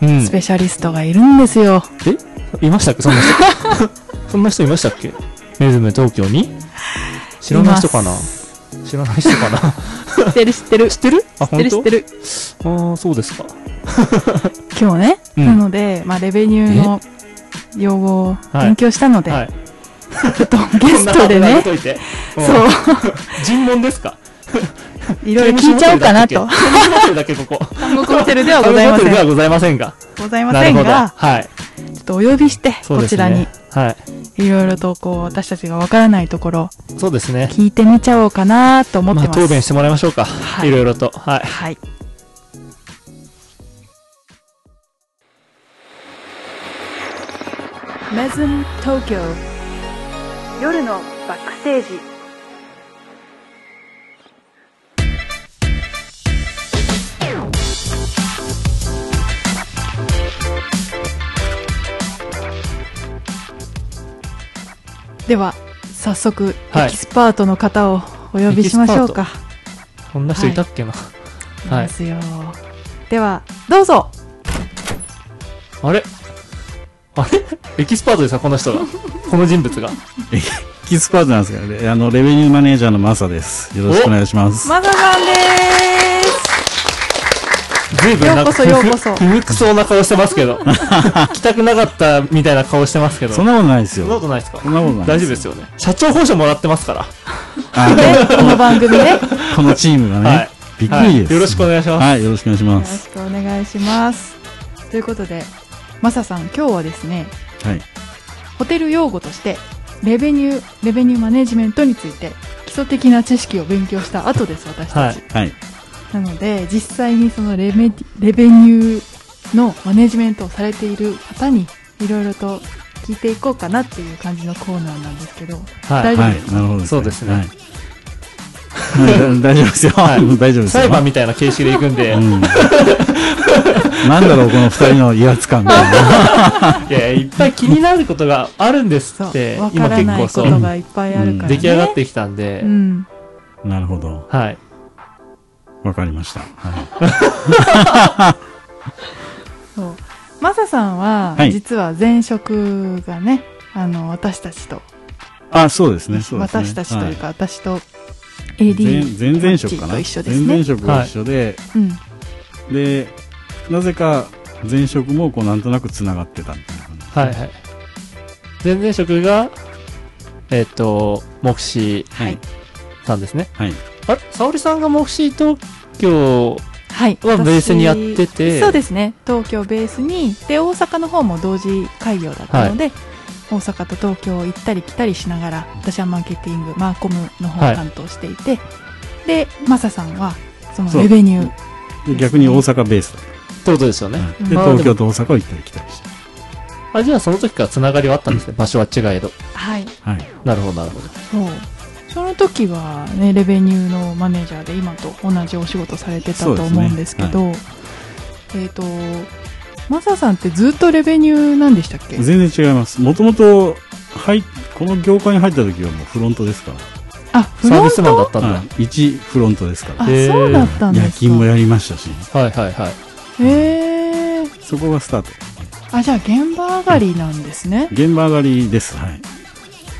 うんス。ペシャリストがいるんですよ。いましたっけ？そんな人。そんな人いましたっけ？メズム東京に？知らない人かな？知らない人かな知ってる知ってる。知知ってる？あ、ってる知ってる。ああ、そうですか。今日ね、うんなので、まあ、レベニューの用語をはい勉強したので、はい。ちょっとゲストでね。そうん。尋問ですか？う、いろいろ聞いちゃおうかなと。だっけ、ここ。韓国ホテルではございません。ではございませんが。ございま。せんが、はい。ちょっとお呼びして、こちらにね。はい。いろいろとこう、私たちがわからないところ、そうですね。聞いてみちゃおうかなと思ってます。答弁してもらいましょうか。はいいろいろと。はい。はい。メズム東京夜のバックステージでは早速はいエキスパートの方をお呼びしましょうか、こんな人いたっけな。いはいますよ。では、どうぞあれ？あれ？エキスパートですかこの人が。この人物が。エキスパートなんですからね。あの、レベニューマネージャーのマサです。よろしくお願いします。マサさんでずいぶんなんかようこそようこそ不服そうな顔してますけど。来たくなかったみたいな顔してますけど。そんなことないですよ。そんなこよ。とないですか？そんなことない大丈夫ですよね。社長報酬もらってますから。あす。ね、この番組ね。よこのチームがね、はいびっくりです、はいよろしくお願いしますはい、よろしくお願いしろします。くお願いします。ということで、マサさん、今日はですね、はい。ホテル用語として、レベニュー、レベニューマネジメントについて、基礎的な知識を勉強した後です、私たち。はいはい。なので、実際にそのレベレベニューのマネジメントをされている方に、いろいろと聞いていこうかなっていう感じのコーナーなんですけど、はいはい大丈夫です。か、なるほど、そうですねはいはい 大丈夫ですよ。はい大丈夫ですよ。裁判みたいな形式で行くんで、うん。なんだろう、この二人の威圧感みたいな。い やいや、いっぱい気になることがあるんですそうって、わか今らないこ結構そう、とがいっぱいあるからね。出来上がってきたんでう、ん。なるほど。はい。わかりました。はい。そう。マサさんは、はい実は前職がね、あの、私たちと、あ、そうですね、そうですね。私たちというか、は私とい、AD 前前々職かな？と一緒です前ね。々職が一緒で、うん。で、なぜか前職もこうなんとなく繋がってたみたいな感じ。はいはい。前々職が、えっ、と、目視はい。さんですね。はい。あれ？沙織さんがモフシー東京はいはベースにやってて私そうですね東京ベースにで大阪の方も同時開業だったので、大阪と東京を行ったり来たりしながら私はマーケティングマーコムの方を担当していて、でマサさんはそのレベニューで逆に大阪ベースだっってことですよね。た。で、まあ東京と大阪を行ったり来たりして。あ、じゃあその時からつながりはあったんですね。場所は違えど。はいはい。なるほど、なるほど。そうその時はねレベニューのマネージャーで今と同じお仕事されてたと思うんですけどえっ、とマサさんってずっとレベニューなんでしたっけ？全然違います。もともと、はい、この業界に入った時はもうフロントですから。あフロンサービスマンだトったんだ。はい。一フロントですから。あそうだったんですか夜勤もやりましたし、はいはいはい。へえそこがスタート。あじゃあ現場上がりなんですね現場上がりです。はい。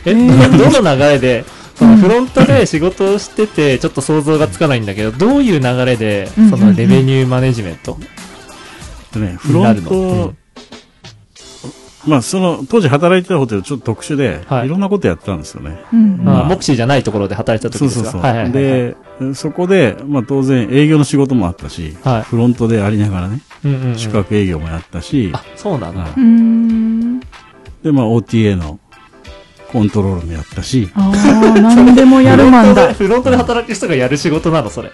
え、どの流れで、そのフロントで仕事をしてて、ちょっと想像がつかないんだけど、どういう流れでうん、そのレベニューマネジメントでね、フロンになるの？ト、まあその、当時働いてたホテルちょっと特殊で、はい。い、ろんなことやってたんですよね。うん。うんあ。モクシーじゃないところで働いてた時ですか？そうそうそう。はいはいはい。はい。で、そこで、まあ当然営業の仕事もあったし、はい。フロントでありながらね、うんうんうん。宿泊営業もやったし、あ、そうなんだ。で、まあ OTA のコントロールもやったし、ああ何でもやるマンだ フロントで働く人がやる仕事なの、それ。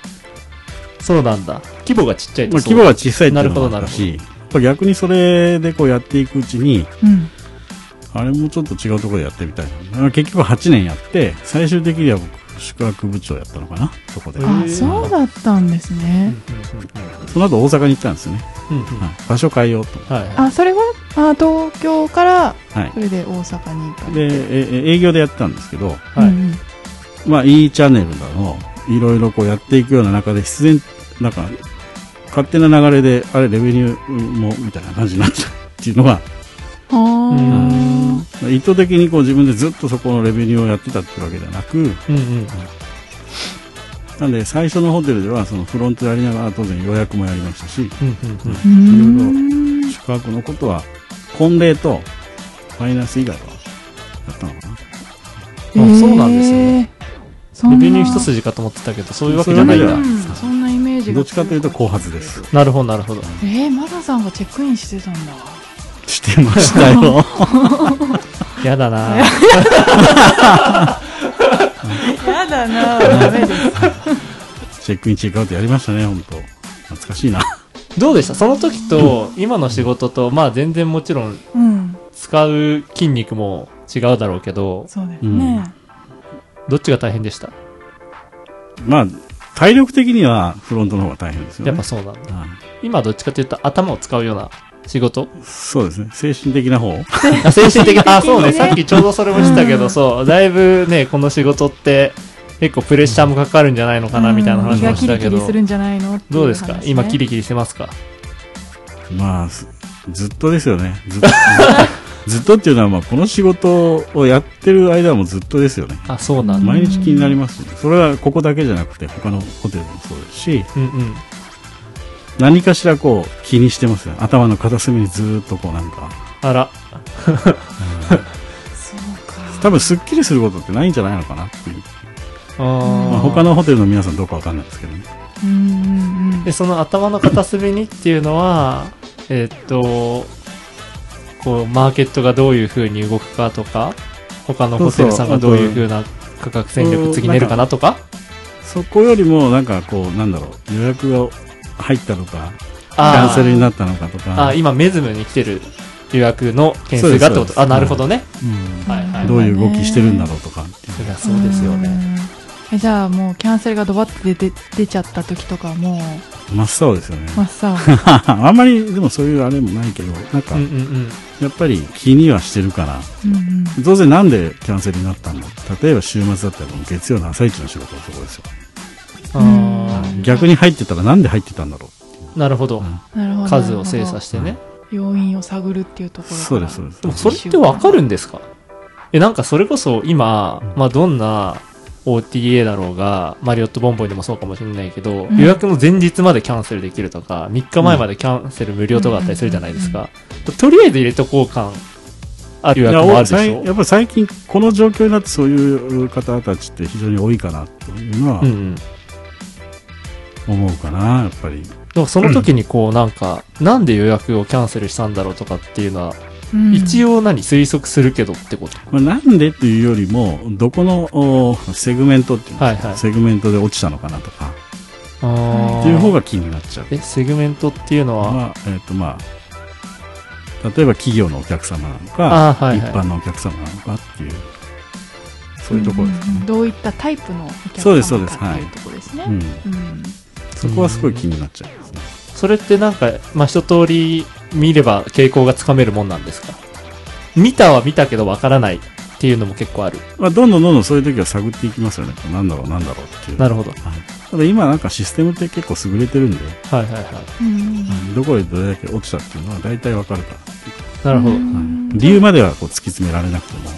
そうなんだ。規模がちっちゃいとまあ、規模が小さいっていうのもあなるほどったし、やっぱ逆にそれでこうやっていくうちに、うんあれもちょっと違うところでやってみたいな。まあ結局8年やって、最終的には僕、宿泊部長やったのかな、そこで。あそうだったんですうんねその後大阪に行ったんですよね。うんうん。はい。場所変えようと。はいはい。あそれは？あ東京からはい。そ。れで大阪に行かで、れてええ営業でやってたんですけど、はい。まあ、E チャンネルだの、いろいろこうやっていくような中で、必然、なんか、勝手な流れで、あれ、レベニューも、みたいな感じになっちゃうっていうのは、あー意図的にこう自分でずっとそこのレベニューをやってたってわけではなく、うんうん。なんで最初のホテルではそのフロントやりながら当然予約もやりましたし、うんうんうん。うーん宿泊のことは、婚礼とファイナンス以外はやったのかな。そうなんですねへーそんなレベニュー一筋かと思ってたけど、そういうわけじゃないんだそういうわ。うんそんなイメージがどっちかというと後発です。なるほど、なるほど。えー、マダさんがチェックインしてたんだしてましたよ。やだな。やだな。ダメです。チェックインチェックアウトやりましたね、本当。懐かしいな。どうでした？その時と、今の仕事と、まあ全然もちろん、うん使う筋肉も違うだろうけど、そうですね、どっちが大変でした？まあ、体力的にはフロントの方が大変ですよね。やっぱそうなんだ。はい今どっちかというと頭を使うような仕事？そうですね。精神的な方？あ精神的な、あ、そうね。ねさっきちょうどそれもしたけど、うんそう、だいぶね、この仕事って、結構プレッシャーもかかるんじゃないのかな、みたいな話もしたけどキリキリす、るんじゃないの？っていどうですか今キリキリしてますか？まあ、すずっとですよね。ずっと。ずっと っていうのは、まあ、この仕事をやってる間はもうずっとですよね。あ、そうなんだ。毎日気になりますし、それはここだけじゃなくて、他のホテルでもそうですし、うんうん。何かしらこう、気にしてますよ。頭の片隅にずーっとこうなんか、あら。そうか多分スッキリすることってないんじゃないのかなっていう。あまあ、ー他のホテルの皆さんどうかわかんないですけどね。うんうんで、その頭の片隅にっていうのは、えーっと、こう、マーケットがどういう風に動くかとか、他のホテルさんがどういう風な価格戦略次練るかなとかそこよりも、なんかこう、なんだろう、予約が入ったのか、キあー。ャンセルになったのかとか、あ、今、メズムに来てる予約の件数がってこと。あ、なるほどね。うん。はいはいどういう動きしてるんだろうとか。っていうそりゃそうですよね。じゃあもうキャンセルがドバッて出て出ちゃった時とかも。真っ青ですよね。う真っ青。あんまり、でもそういうあれもないけど、なんか。やっぱり気にはしてるから、うんうん。当然なんでキャンセルになったんだ。例えば週末だったら月曜の朝一の仕事はそこですよ。逆に入ってたらなんで入ってたんだろなるほど。なるほど。数を精査してね。要因を探るっていうとこう。ろそうです、そうです。で。もそれってわかるんですか？え、なんかそれこそ今、まあどんな OTA だろうが、マリオットボンボイでもそうかもしれないけど、うん。予約の前日までキャンセルできるとか、3日前までキャンセル無料とかあったりするじゃないですか。とりあえず入れとこう感。ある予約もあるでしょ？やっぱり最近この状況になってそういう方たちって非常に多いかなというのは、うんうん。思うかな、やっぱり。でもその時にこうなんか、なんで予約をキャンセルしたんだろうとかっていうのは、うん。一応何推測するけどってこと？まあ、なんでっていうよりも、どこのおセグメントっていうはいはい。セグメントで落ちたのかなとか、あー。っていう方が気になっちゃう。え、セグメントっていうのは、まあ、えっ、とまあ、例えば企業のお客様なのか、はいはい。一般のお客様なのかっていう、そういうところですね。んどういったタイプのお客そうですそうです様かっていうところですね。うん。うんそこはすごい気になっちゃいますね。それってなんか、まあ、一通り見れば傾向がつかめるもんなんですか？見たは見たけどわからないっていうのも結構ある。まあ、どんどんどんどんそういう時は探っていきますよね。なんだろう、なんだろうっていう。なるほど。はいただ今なんかシステムって結構優れてるんで、はいはいはい。うんどこでどれだけ落ちたっていうのは大体わかるから。なるほど。うん理由まではこう突き詰められなくても、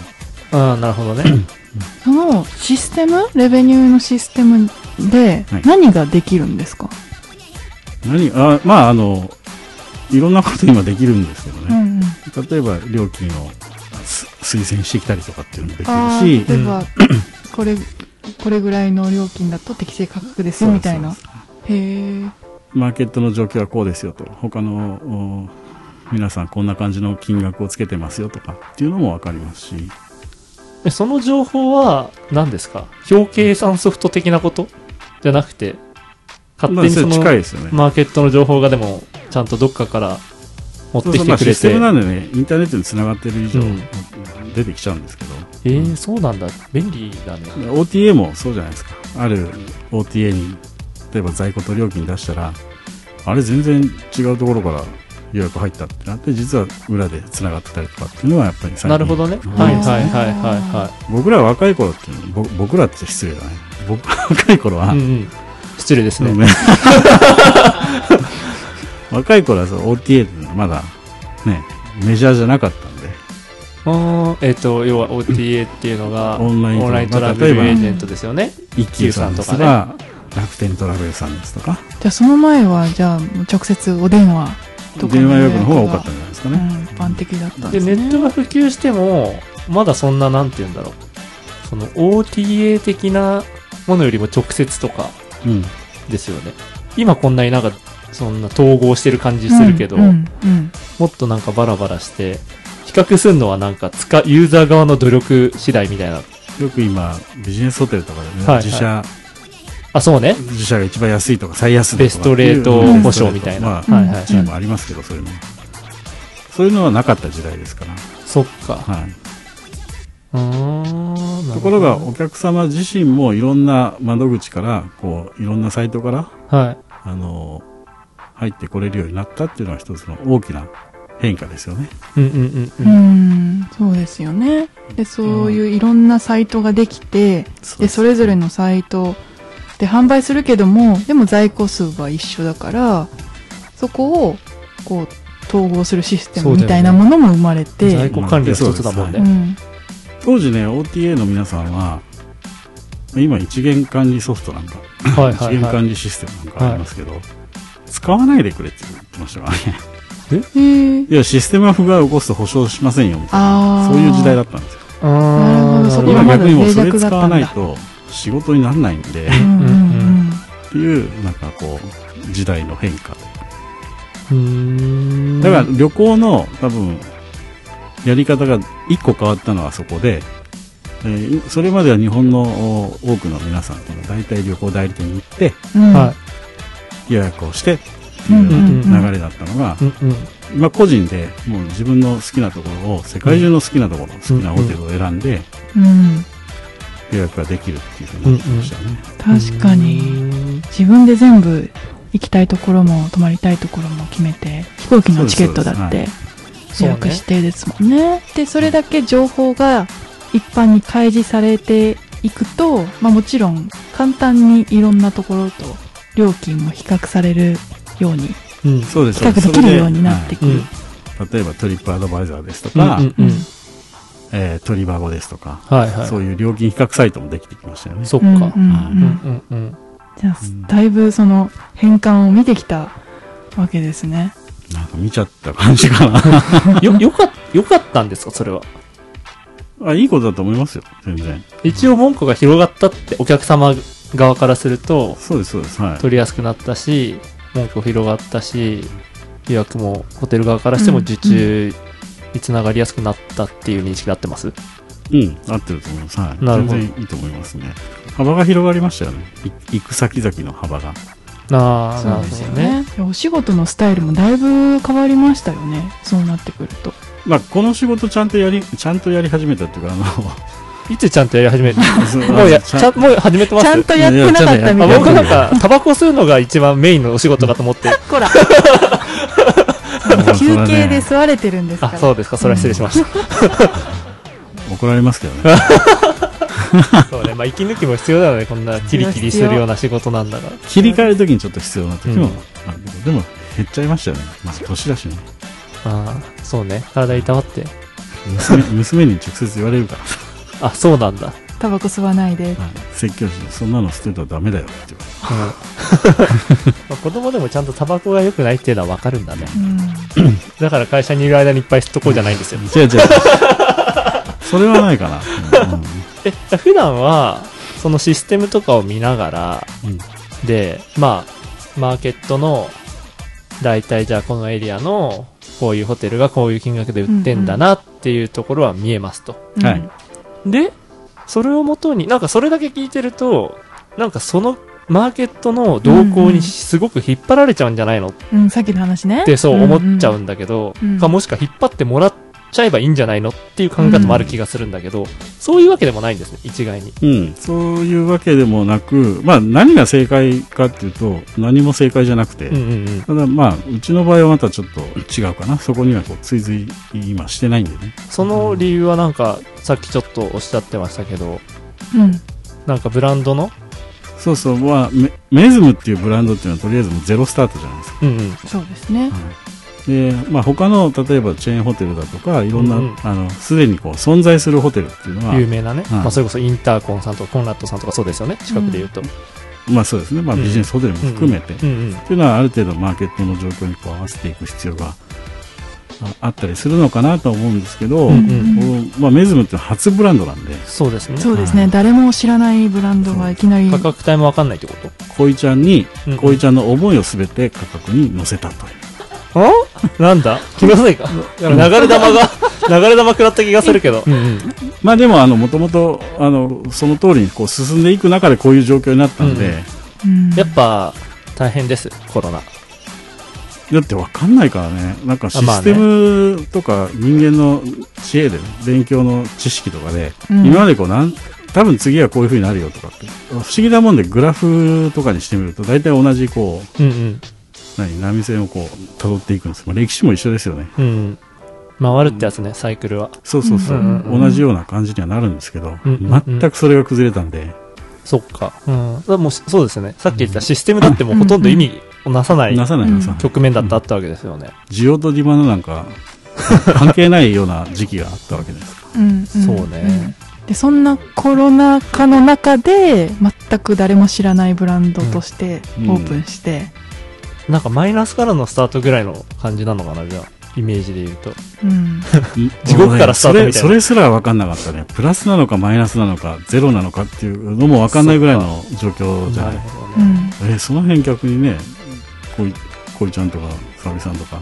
ああ、なるほどね。そのシステムレベニューのシステムではい。何ができるんですか、何あまああのいろんなこと今できるんですけどね、うんうん。例えば料金をす推薦してきたりとかっていうのもできあるし。ー例えば、これこれぐらいの料金だと適正価格ですよみたいな。へえマーケットの状況はこうですよと。他のお皆さんこんな感じの金額をつけてますよとかっていうのも分かりますし。え その情報は何ですか？表計算ソフト的なこと？じゃなくて、勝手にそのマーケットの情報がでも、ちゃんとどっかから持ってきてくれて。システムなんでねインターネットにつながってる以上、うん出てきちゃうんですけどえー、そうなんだ。便利だね。OTA もそうじゃないですかある OTA に例えば在庫と料金出したらあれ全然違うところから予約入ったってなって実は裏でつながってたりとかっていうのはやっぱりなるほどね。うんはいはいはいは僕ら若い頃っていうのぼ僕らって失礼だね僕若い頃は、いはい。うんうん。失礼ですね。ね 若い頃はそう OTA ってまだねメジャーじゃなかったんであーえっ、と、要は OTA っていうのが、オンラインオンライントラベ例えばルエージェントですよね。一休さんとか楽天トラベルさんですとかじゃあその前はじゃあ直接お電話電話予約の方が多かったんじゃないですかうんね、一般的だったんで、ですねネットが普及しても、まだそんな、なんて言うんだろう。その OTA 的なものよりも直接とかうんですよね。今こんなになんか、そんな統合してる感じするけど、うんうんうんもっとなんかバラバラして、比較するのはなんか使う、ユーザー側の努力次第みたいな。よく今ビジネスホテルとかでね、はいはい自社あ、そうね。自社が一番安いとか最安値とかベストレートうん保証みたいな。まあはいはい。チームもありますけどそういうのそういうのはなかった時代ですから、そっか。はい、ところがお客様自身もいろんな窓口からこういろんなサイトからはい。あの入ってこれるようになったっていうのは一つの大きな変化ですよね。うんうんうんううん。んそうですよねでそういういろんなサイトができて、でそれぞれのサイトで販売するけどもでも在庫数は一緒だからそこをこう統合するシステムみたいなものも生まれて、在庫管理は一つだもんうね。うん当時ね OTA の皆さんは今一元管理ソフトなんかはい一はいはい。元管理システムなんかありますけど、使わないでくれって言ってましたからね。へーいや、システムが不具合を起こすと保証しませんよ、みたいな。そういう時代だったんですよ。なるほどそこ今逆にもうそれ使わないと仕事にならないんで、っうんうんうんていう、なんかこう、時代の変化。だから旅行の多分、やり方が一個変わったのはそこで、えーそれまでは日本のお多くの皆さんっていうのは大体旅行代理店に行ってうんはい。予約をしてっていう流れだったのが、うんうん。今個人でもう自分の好きなところを世界中の好きなところ、好きなホテルを選んでうん予約ができるっていうふうになってきましたよね。確かに。自分で全部行きたいところも泊まりたいところも決めて飛行機のチケットだってそうね。予約してですもんね。でそれだけ情報が一般に開示されていくと、まあ、もちろん簡単にいろんなところと料金も比較されるようにうん。比較できるようになってくる、うん。はい。例えばトリップアドバイザーですとうんか、うんうん。えートリバゴですとか、はいはい。そういう料金比較サイトもできてきましたよね。そっか。うんうんうんうんうんうん。じゃあだいぶその変換を見てきたわけですねなんか見ちゃった感じかな。よ、よかっ、よかったんですかそれは？あいいことだと思いますよ、全然。一応文句が広がったってお客様側からするとそうです、そうです。はい。取りやすくなったし門戸広がったし予約もホテル側からしてもうん受注につながりやすくなったっていう認識で合ってます？うん、合ってると思います。はい。なるほど。全然いいと思いますね。幅が広がりましたよね。い行く先々の幅が。ああそうですよね。お仕事のスタイルもだいぶ変わりましたよね。そうなってくると。まあ、この仕事ちゃんとやり、ちゃんとやり始めたっていうか、あの、いつちゃんとやり始める？もうやちゃもう始めてます？ちゃんとやってなかったみたいあな僕なんかタバコ吸うのが一番メインのお仕事かと思って。ほら 休憩で吸われてるんですからあそうですか。それは失礼しました、怒られますけどね。そうね。まあ息抜きも必要だよね。こんなキリキリするような仕事なんだから。切り替えるときにちょっと必要な時もうんあるけど、でも減っちゃいましたよね。まあ、年だしね。ああそうね。体いたわって。娘娘に直接言われるから、あそうなんだタバコ吸わないで。はい。説教師にそんなの捨てるとダメだよって言わうん。まあ子供でもちゃんとタバコが良くないっていうのは分かるんだね。うん。だから会社にいる間にいっぱい吸っとこうじゃないんですよ。違う違う。それはないかな。うん。え普段はそのシステムとかを見ながらうん。でまあマーケットの大体じゃあこのエリアのこういうホテルがこういう金額で売ってんだなっていうところは見えますと、うん。はい。でそれをもとになんかそれだけ聞いてるとなんかそのマーケットの動向にすごく引っ張られちゃうんじゃないのっうん、さっきの話ね。てそう思っちゃうんだけど、うんうん。かもしくは引っ張ってもらっちゃえばいいんじゃないのっていう考え方もある気がするんだけど、そういうわけでもないんですね一概に。うん、そういうわけでもなく、まあ何が正解かっていうと、何も正解じゃなくて、うんうんうん。ただまあ、うちの場合はまたちょっと違うかな。そこにはこう追随今してないんでね。その理由はなんかさっきちょっとおっしゃってましたけどうん。なんかブランドの？そうそう、まあ、メメズムっていうブランドっていうのはとりあえずもうゼロスタートじゃないですか。うんうん。そうですねで、まあ他の、例えばチェーンホテルだとか、いろんな、うんうん。あの、すでにこう存在するホテルっていうのは、有名なね、うんまあ、それこそインターコンさんとかコンラッドさんとかそうですよね。近くで言うと、まあそうですね、まあうん。ビジネスホテルも含めて、うんうんっていうのはある程度マーケットの状況にこう合わせていく必要がああったりするのかなとは思うんですけど、うんうんまあ、メズムって初ブランドなんで、そうですね。そうですね、はい。誰も知らないブランドがいきなり。価格帯も分かんないってこと？恋ちゃんに、うん恋ちゃんの思いをすべて価格に乗せたという。あ？なんだ？気のせいか流れ玉が 流れ玉食らった気がするけど、うんうん、まあでも、あの、もともと、あの、その通りにこう進んでいく中でこういう状況になったんで、うんやっぱ大変ですコロナ。だってわかんないからね。なんかシステムとか人間の知恵でね、勉強の知識とかで、うん。今までこうなん、多分次はこういう風になるよとかって、不思議なもんでグラフとかにしてみると、大体同じこう、うんうん何、波線をこう、辿っていくんです。まあ、歴史も一緒ですよね。うん。回るってやつねサイクルは。そうそうそう。うんうんうん。同じような感じにはなるんですけど、うんうんうん。全くそれが崩れたんで、そっか。うん。もうそうですよね。さっき言ったシステムだってもうほとんど意味をなさないなさないなさない。局面だってあったわけですよね、需要とディマンドなんか、関係ないような時期があったわけです。うんうん。そうね。うん。でそんなコロナ禍の中で全く誰も知らないブランドとしてうん。オープンして、なんかマイナスからのスタートぐらいの感じなのかなじゃあイメージで言うと。う ん。地獄からスタートみたいな。それそれすら分かんなかったね。プラスなのかマイナスなのか、ゼロなのかっていうのも分かんないぐらいの状況じゃない。ほどね、うん。えーその辺逆にね、こい、こいちゃんとか、沙美さんとか、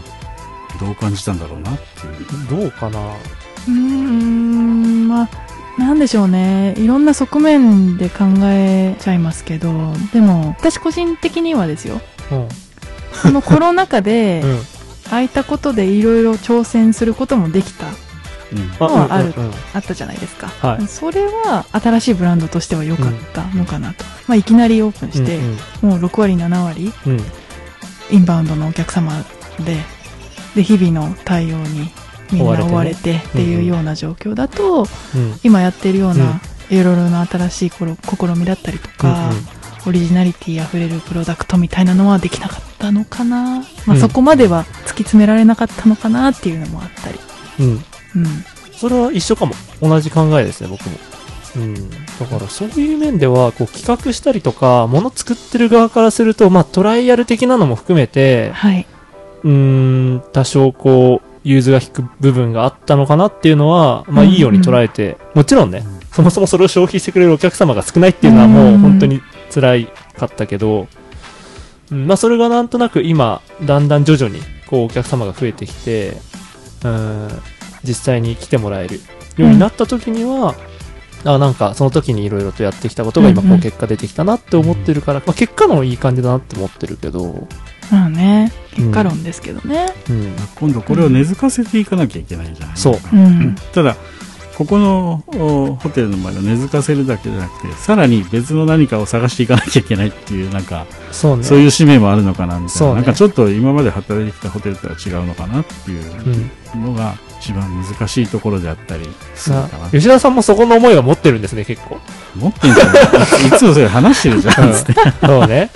どう感じたんだろうなっていう。どうかな。うーんまあなんでしょうね。いろんな側面で考えちゃいますけどでも私個人的にはですよ。うんこのコロナ禍でうん。空いたことでいろいろ挑戦することもできたうん。のはあるうんうんうん。あったじゃないですか、はい。それは新しいブランドとしては良かったのかなと、まあ、いきなりオープンして、もう6割7割うん。うんインバウンドのお客様でで日々の対応にみんな追われてっていうような状況だと、うん今やってるようないろいろな新しい試みだったりとか、オリジナリティあふれるプロダクトみたいなのはできなかったのかな、まあ、うん。そこまでは突き詰められなかったのかなっていうのもあったり、うん。うん。うん、それは一緒かも。同じ考えですね僕も。うん、だからそういう面ではこう企画したりとか物作ってる側からすると、まあ、トライアル的なのも含めてはい、うーん多少こう融通が引く部分があったのかなっていうのは、まあ、うんいいように捉えて、もちろんねそもそもそれを消費してくれるお客様が少ないっていうのはもう本当に辛いかったけど、うんまあそれがなんとなく今、だんだん徐々にこうお客様が増えてきて、うん、実際に来てもらえるようになった時には、あなんかその時にいろいろとやってきたことが今うん。うこうん結果出てきたなって思ってるから、まあ結果のいい感じだなって思ってるけど、まあね結果論ですけどね。うん、今度これを根付かせていかなきゃいけないじゃないそう。うん。ただここのおホテルの場合は根付かせるだけじゃなくてさらに別の何かを探していかなきゃいけないっていうなんかそうね。そういう使命もあるのかなみたいな、ね。なんかちょっと今まで働いてきたホテルとは違うのかなっていううん。のが一番難しいところであったりするなかな。吉田さんもそこの思いは持ってるんですね、結構。持ってんじゃない。いつもそれ話してるじゃん、そうね。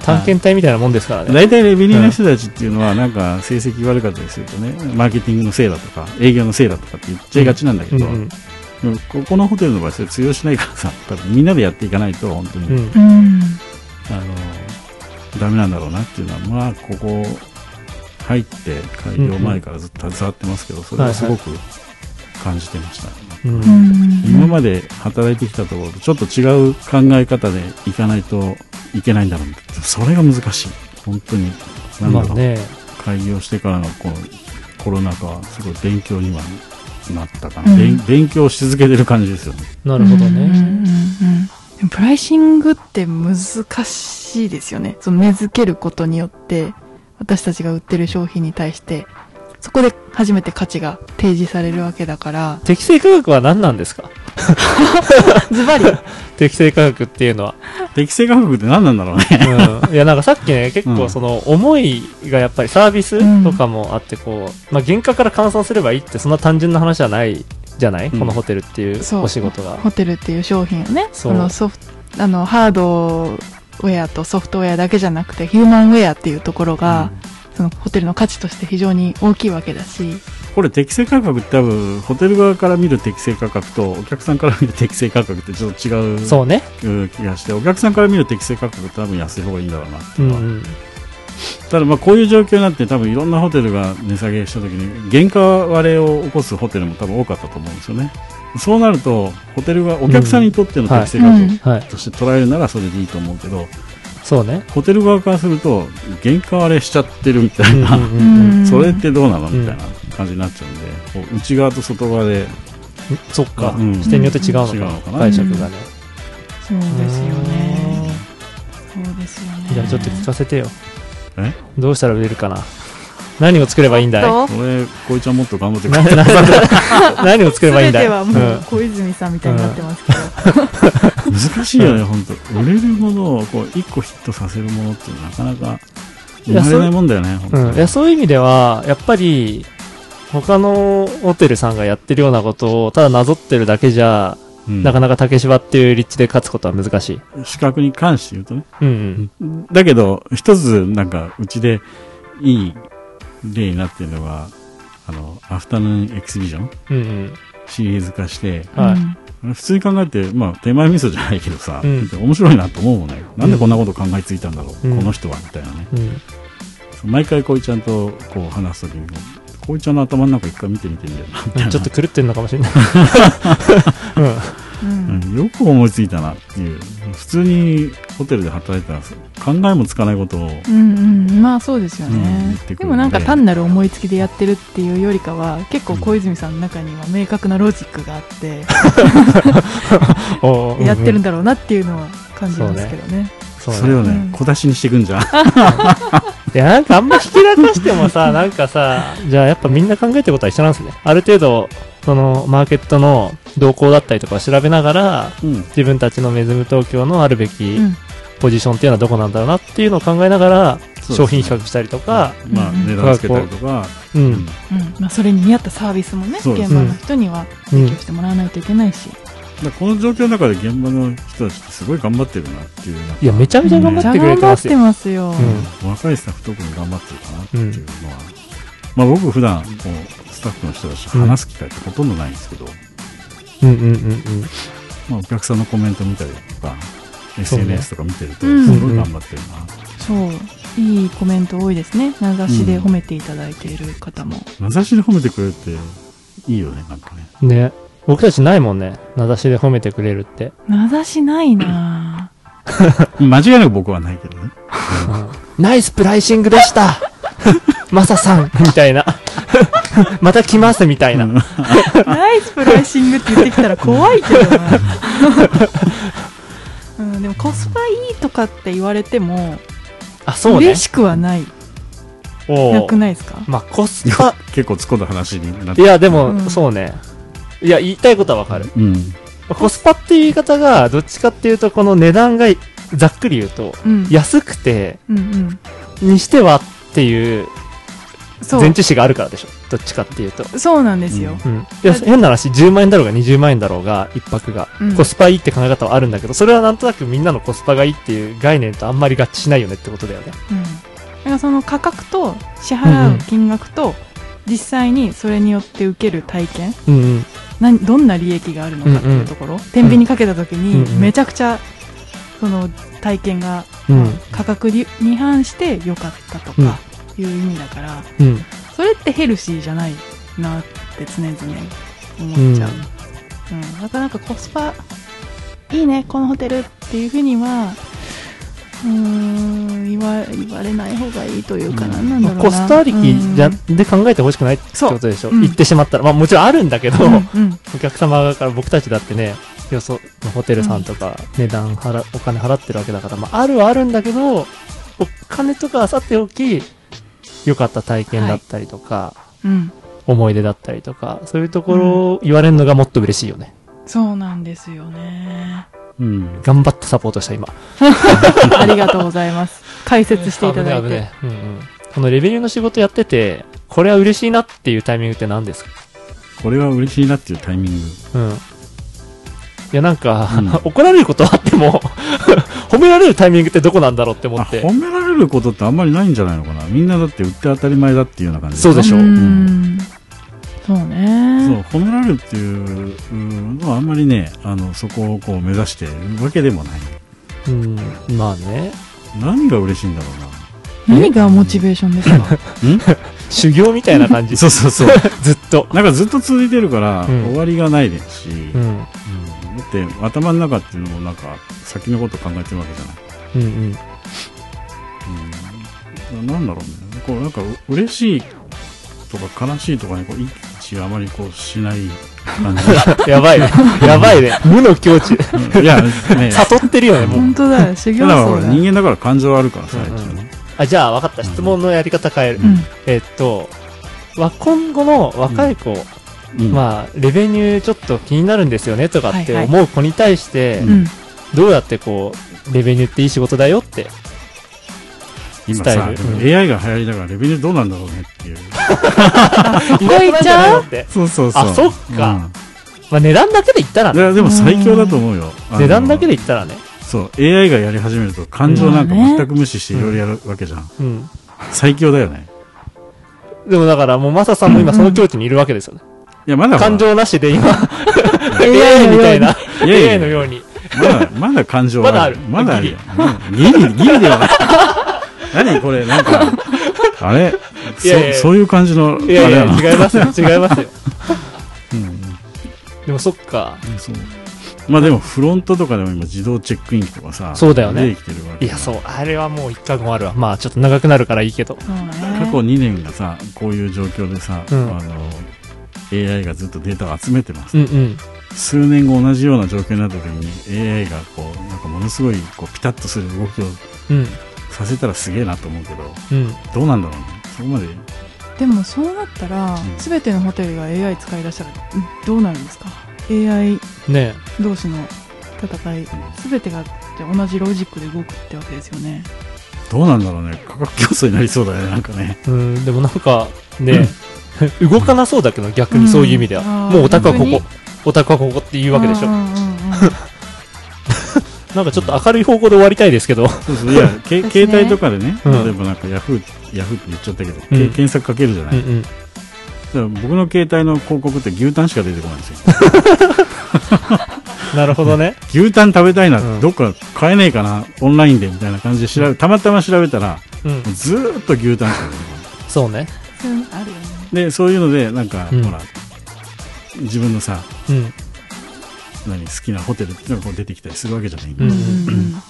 探検隊みたいなもんですからね。大体レベニーの人たちっていうのはなんか成績悪かったりするとねマーケティングのせいだとか営業のせいだとかって言っちゃいがちなんだけど、うんうん。ここのホテルの場合それ通用しないからさ多分みんなでやっていかないと本当に、うんうんあのダメなんだろうなっていうのはまあここ入って開業前からずっと携わってますけど、それはすごく感じてました、今まで働いてきたところとちょっと違う考え方でいかないといけないんだろうなそれが難しい。本当になんだろう、まあね。開業してからのこのコロナ禍はすごい勉強にはなったかな、うん。勉勉強し続けてる感じですよね。なるほどうんうんうん。ね。プライシングって難しいですよね。その根付けることによって私たちが売ってる商品に対してそこで初めて価値が提示されるわけだから適正価格は何なんですか？ズバリ。適正価格っていうのは。適正価格って何なんだろうね。うん。いや、なんかさっきね、結うん。構その思いがやっぱりサービスとかもあって、こう、まあ原価から換算すればいいってそんな単純な話じゃないじゃない、うん。このホテルっていうお仕事が。ホテルっていう商品をねそのソフトあのハードウェアとソフトウェアだけじゃなくてヒューマンウェアっていうところが、そのホテルの価値として非常に大きいわけだしこれ適正価格って多分ホテル側から見る適正価格とお客さんから見る適正価格ってちょっと違うそうね。気がしてお客さんから見る適正価格って多分安い方がいいんだろうなっていうのは、うんうん。ただまあこういう状況になって多分いろんなホテルが値下げした時に原価割れを起こすホテルも多分多かったと思うんですよねそうなるとホテルがお客さんにとっての適正価うん格はい。として捉えるならそれでいいと思うけど、そうね。ホテル側からすると原価割れしちゃってるみたいな、それってどうなのうんみたいな感じになっちゃうんで、こう内側と外側で。そっか、うん。視点によって違うのか、違うのかな。解釈がね。そうですよね。そうですよね。じゃあちょっと聞かせてよ。え？どうしたら売れるかな何を作ればいいんだい？と。俺こいちゃんもっと頑張ってくなれな 何を作ればいいんだい？全てはもうん。う小泉さん。みたいになってますけど、難しいよね、本当。売れるものをこう一個ヒットさせるものってなかなか生まれないもんだよね、本当うん、いやそういう意味では、やっぱり、他のホテルさんがやってるようなことをただなぞってるだけじゃ、うん。なかなか竹芝っていう立地で勝つことは難しい。資格に関して言うとね。うんうん。だけど、一つなんかうちでいい例になってるのが、あの、アフタヌーンエキシビジョンうんうん。シリーズ化して、はい普通に考えて、まあ、手前味噌じゃないけどさ、うん面白いなと思うもんね。なんでこんなこと考えついたんだろう、うんこの人は、みたいなね。うん。毎回こいちゃんとこう話すときに、こいちゃんの頭の中一回見てみてみたいな。ちょっと狂ってんのかもしれない。うんうんよく思いついたなっていう。普通にホテルで働いたら考えもつかないことを、うんうん、まあそうですよねってくるんででもなんか単なる思いつきでやってるっていうよりかは結構小泉さんの中には明確なロジックがあって、やってるんだ。だろうなっていうのは感じますけどねそうねそれをね、うん小出しにしていくんじゃん。いや、なんかあんまひきらかしてもさ、なんかさ、じゃあやっぱみんな考えてることは一緒なんですね。ある程度、その、マーケットの動向だったりとかを調べながら、うん。自分たちのメズム東京のあるべきうん。ポジションっていうのはどこなんだろうなっていうのを考えながら、商品比較したりとか、まあ、うん。値段つけたりとか、う。うん。んうん。まあ、それに見合ったサービスもね現場の人には提供してもらわないといけないし、この状況の中で現場の人たちってすごい頑張ってるなっていう。いや、めちゃめちゃ頑張ってくれてますよ。若いスタッフ特に頑張ってるかなっていうのは、まあ僕普段こうスタッフの人たちと話す機会ってほとんどないんですけど、うんうんうんうん。まあお客さんのコメント見たりとか、SNS とか見てると、うんすごい頑張ってるな。そういいコメント多いですね名指しで褒めていただいている方も、名指しで褒めてくれるっていいよね、なんかね。ね。僕たちないもんね。名指しで褒めてくれるって。名指しないなぁ 間違いなく僕はないけどね。ナイスプライシングでした マサさんみたいな。また来ますみたいな。うんナイスプライシングって言ってきたら怖いけどな、うん、でもコスパいいとかって言われてもあ、そうね嬉。しくはないなくないですか？まあ、コスパ、結構突っ込んだ話になって。いや、でも、うんそうね。いや、言いたいことはわかる。うん。コスパっていう言い方が、どっちかっていうと、この値段が、ざっくり言うと、うん安くて、うんにしてはっていう前置詞があるからでしょ。どっちかっていうと。そうなんですよ、うん。いや、変な話、10万円だろうが20万円だろうが、一泊が、うん。コスパいいって考え方はあるんだけど、それはなんとなくみんなのコスパがいいっていう概念とあんまり合致しないよねってことだよね。うん、だからその価格と支払う金額と実際にそれによって受ける体験。うんうん。何どんな利益があるのかっていうところ、天秤にかけた時にうんうん。めちゃくちゃその体験が、うん。価格にに反して良かったとかいう意味だから、うん。それってヘルシーじゃないなって常々思っちゃう、うん。だからなんかコスパいいねこのホテルっていうふうには。うーん言わ言われない方がいいというか、うん。なんだろうな。コストありきじゃ、うんで考えてほしくないってことでしょ。そう。うん言ってしまったら。まあもちろんあるんだけど、うんうん。お客様側から僕たちだってね、よそのホテルさんとか値段払、お金払ってるわけだから、まああるはあるんだけど、お金とかはさておき、良かった体験だったりとか、うん思い出だったりとか、そういうところを言われるのがもっと嬉しいよね。そうなんですよねうん。頑張ってサポートした今。ありがとうございます解説していただいて うんうん。このレベルの仕事やってて、これは嬉しいなっていうタイミングって何ですか？これは嬉しいなっていうタイミング。うん。いや、なんか、うん 怒られることはあっても、褒められるタイミングってどこなんだろうって思あって。褒められることってあんまりないんじゃないのかなみんなだって売って当たり前だっていうような感じそうでしょううんそうねそう、褒められるっていうのはあんまりね、あの、そこをこう目指しているわけでもない。うん、まあね。何が嬉しいんだろ何がモチベーションですか？修行みたいな感じ。そうそうそう。ずっと。なんかずっと続いてるから、うん終わりがないですし、うん。って頭の中っていうのもなんか先のこと考えてるわけじゃない。うんうん。うん、なんだろうね。こうなんかう嬉しいとか悲しいとかね、こう、一致あまりこうしない感 やばいね。やばいね。無の境地。じ。いや、ね、悟ってるよね、もう。本当だ修行だから人間だから感情あるからさ、うんうんあ、じゃあ分かった。質問のやり方変える。うんえっと、わ今後の若い子、うんまあ、レベニューちょっと気になるんですよねとかってはいはい思う子に対して、うんうんどうやってこう、レベニューっていい仕事だよって。今さ、伝えるでも AI が流行りながらレベルどうなんだろうねっていう。そこ行っちゃうって。そうそうそう。あそっかまあ値段だけで言ったらうん。いね。や、でも最強だと思うよ。値段だけで言ったらね。そう、AI がやり始めると感情なんか全く無視していろいろやるわけじゃん。うん。最強だよね。でもだからもうマサさんも今その境地にいるわけですよね。いや、まだ感情なしで今、AI みたいな、いやいや AI のように。まだ、まだ感情はまだあるまだあるよ。ギリ、ギリではない。何これ、なんか、あれ？いやいやそそういう感じの、あいやいや、違いますよ、違いますよ。うんでもそっか。そう。まあでも、フロントとかでも今自動チェックインとかさ、そうだよね出てきてるわけいや、そう、あれはもう一過言あるわ。まあちょっと長くなるからいいけど。過去2年がさ、こういう状況でさ、うんあの、AI がずっとデータを集めてます。うんうん。数年後同じような状況になった時に AI がこう、なんかものすごいこうピタッとする動きをうん。させたらすげえなと思うけど、うん。どうなんだろうね。そこまで。でもそうなったら、ん全てのホテルが AI 使い出したらうんどうなるんですか？AI ね同士の戦い全てがじゃあ同じロジックで動くってわけですよねどうなんだろうね。価格競争になりそうだね、なんかね。うん、でもなんか、ね、動かなそうだけど、逆にそういう意味では。うんもうオタクはここ、オタクはここっていうわけでしょ。うんうんうんうん なんかちょっと明るい方向で終わりたいですけど。そうそう。いや、携帯とかでね、うん例えばなんかヤフー、ヤフーって言っちゃったけど、けうん検索かけるじゃない。うんだうん。僕の携帯の広告って牛タンしか出てこないんですよ。なるほどね。牛タン食べたいな、うんどっか買えねえかな、オンラインでみたいな感じで調べ、たまたま調べたら、うん。ずーっと牛タンしか出てこない。そうね。あるよねで、そういうので、なんか、うん。ほら、自分のさ、うん。何、好きなホテルっていうのがこう出てきたりするわけじゃない、うんうんうん。だか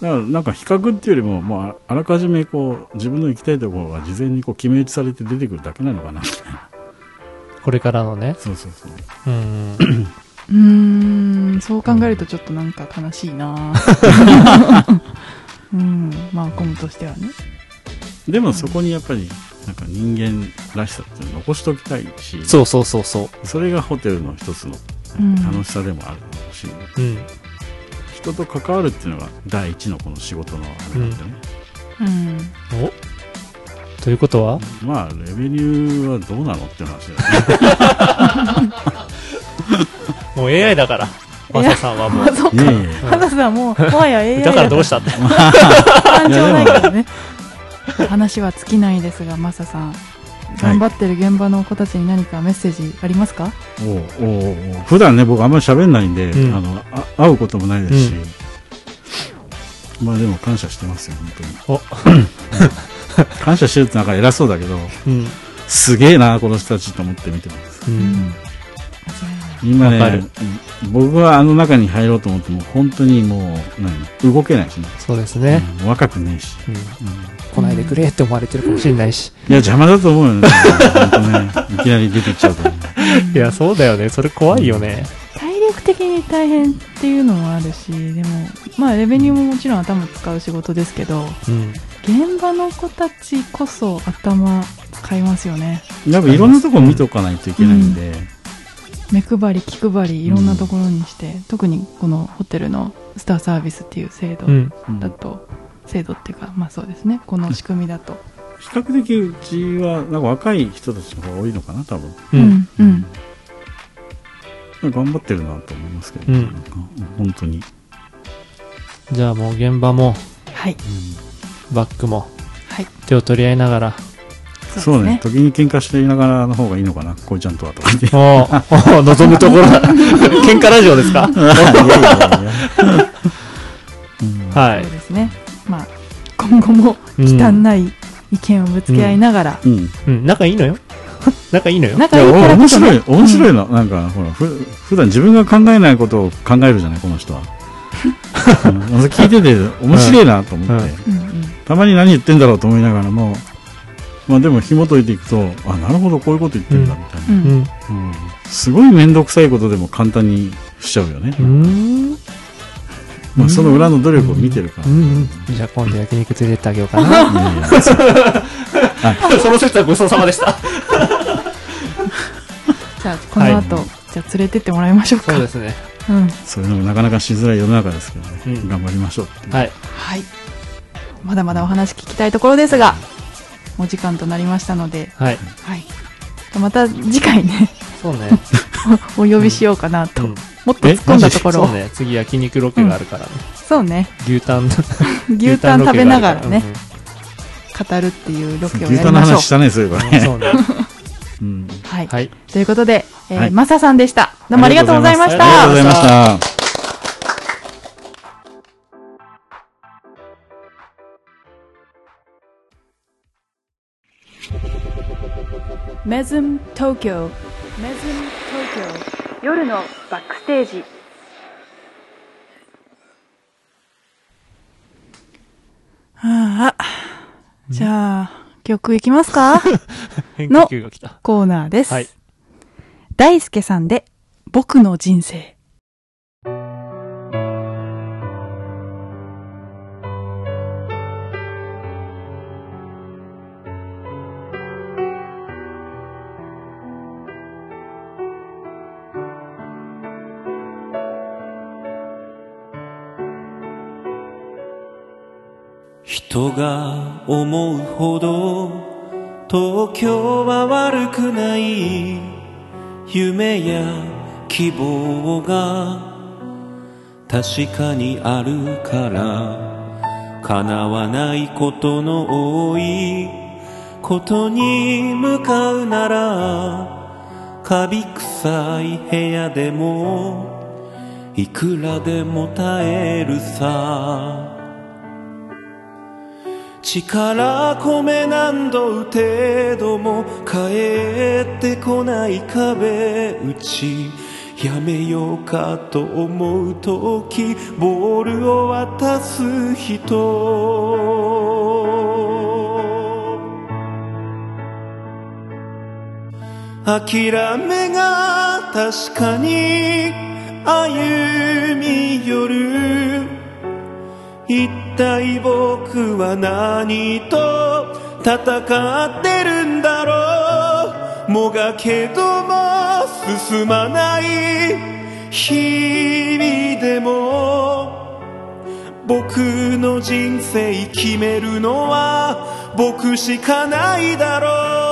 らなんか比較っていうよりも、まあ、あらかじめこう自分の行きたいところが事前にこう決め打ちされて出てくるだけなのかな。みたいなこれからのね。そうそうそう。うん。うーん。そう考えるとちょっとなんか悲しいな。うん。まあコムとしてはね。でもそこにやっぱりなんか人間らしさっていうのを残しときたいしそうそうそうそう。それがホテルの一つのうん楽しさでもあるし、うん。人と関わるっていうのが第一のこの仕事のあれなんでね、うんおということは？まあレベニューはどうなのっていう話だよね もう AI だから。マサさんはもう。あそうかいやいやいや花さんもうもはや AI だからどうしたって。感情ないからね話は尽きないですがマサさん。頑張ってる現場の子たちに何かメッセージありますか、おうおう。おう普段ね僕あんまり喋んないんで、うん。あのあ会うこともないですし、まあでも感謝してますよ本当に。感謝してるってなんか偉そうだけどうん。すげえなこの人たちと思って見てます。うん。今ねうん僕はあの中に入ろうと思っても本当にもう何動けないしね、そうですね。うん若くねえし、うん。うん来ないでくれって思われてるかもしれないし。いや邪魔だと思うよね本当ねいきなり出てきちゃうとねいや、そうだよね。それ怖いよね。体力的に大変っていうのもあるしでもまあレベニューももちろん頭使う仕事ですけどうん。現場の子たちこそ頭使いますよねやっぱいろんなとこ見とかないといけないんで、目配り気配りいろんなところにして、特にこのホテルのスターサービスっていう制度うん。うんだと、制度っていうかまあそうですね。この仕組みだと、比較的うちはなんか若い人たちの方が多いのかな多分。うん。うん頑張ってるなと思いますけど、うん。なんか本当に、じゃあもう現場も、はい。バックも、はい。手を取り合いながら、そうね。です時に喧嘩していながらの方がいいのかなこいちゃんとはとか。言望むところ。だ。喧嘩ラジオですか？や いやいやいや、う んはい。そう。ですね。まあ今後も忌憚ない意見をぶつけ合いながら、うん。うん、仲いいのよ。仲いいのよ。仲いいからこそ、ね。白い、面白いの、なんかほらふ普段自分が考えないことを考えるじゃないこの人は、うん。聞いてて面白いなと思って、うん。うんうんたまに何言ってんだろうと思いながらもまあでも紐解いていくとあなるほどこういうこと言ってんだみたいな、うん。うん。うん。すごい面倒くさいことでも簡単にしちゃうよね、うーん。まあ、その裏の努力を見てるから、うんうん。じゃあ今度焼肉連れてってあげようかな。いやいや。その説はごちそうさまでした。じゃあこの後、じゃあ連れてってもらいましょうか。そうですね。うん。そういうのもなかなかしづらい世の中ですけどね、うん。頑張りましょうっていう。はい。はい。まだまだお話聞きたいところですがお時間となりましたので、はい。はい、また次回ね。そうね。お呼びしようかなと、うんもっと突っ込んだところ。をそうね。次焼肉ロケがあるからね。そうね。牛タン、牛タン食べながらね。牛語るっていうロケを牛タンのやりましょう。話したねそういえばね、そうね。うん。はい、はい。ということで、えーはい。マサさんでした。どうもありがとうございました。ありがとうございました。メズム東京メズム東京夜のバックステージ。ああじゃあ曲いきますか？変化球が来た。コーナーです、はい。大輔さんで僕の人生人が思うほど東京は悪くない夢や希望が確かにあるから叶わないことの多いことに向かうならカビ臭い部屋でもいくらでも耐えるさ。力込め何度打てども帰ってこない壁打ち。やめようかと思う時ボールを渡す人。諦めが確かに歩み寄る。一体僕は何と戦ってるんだろう。もがけども進まない。日々でも。僕の人生決めるのは僕しかないだろう。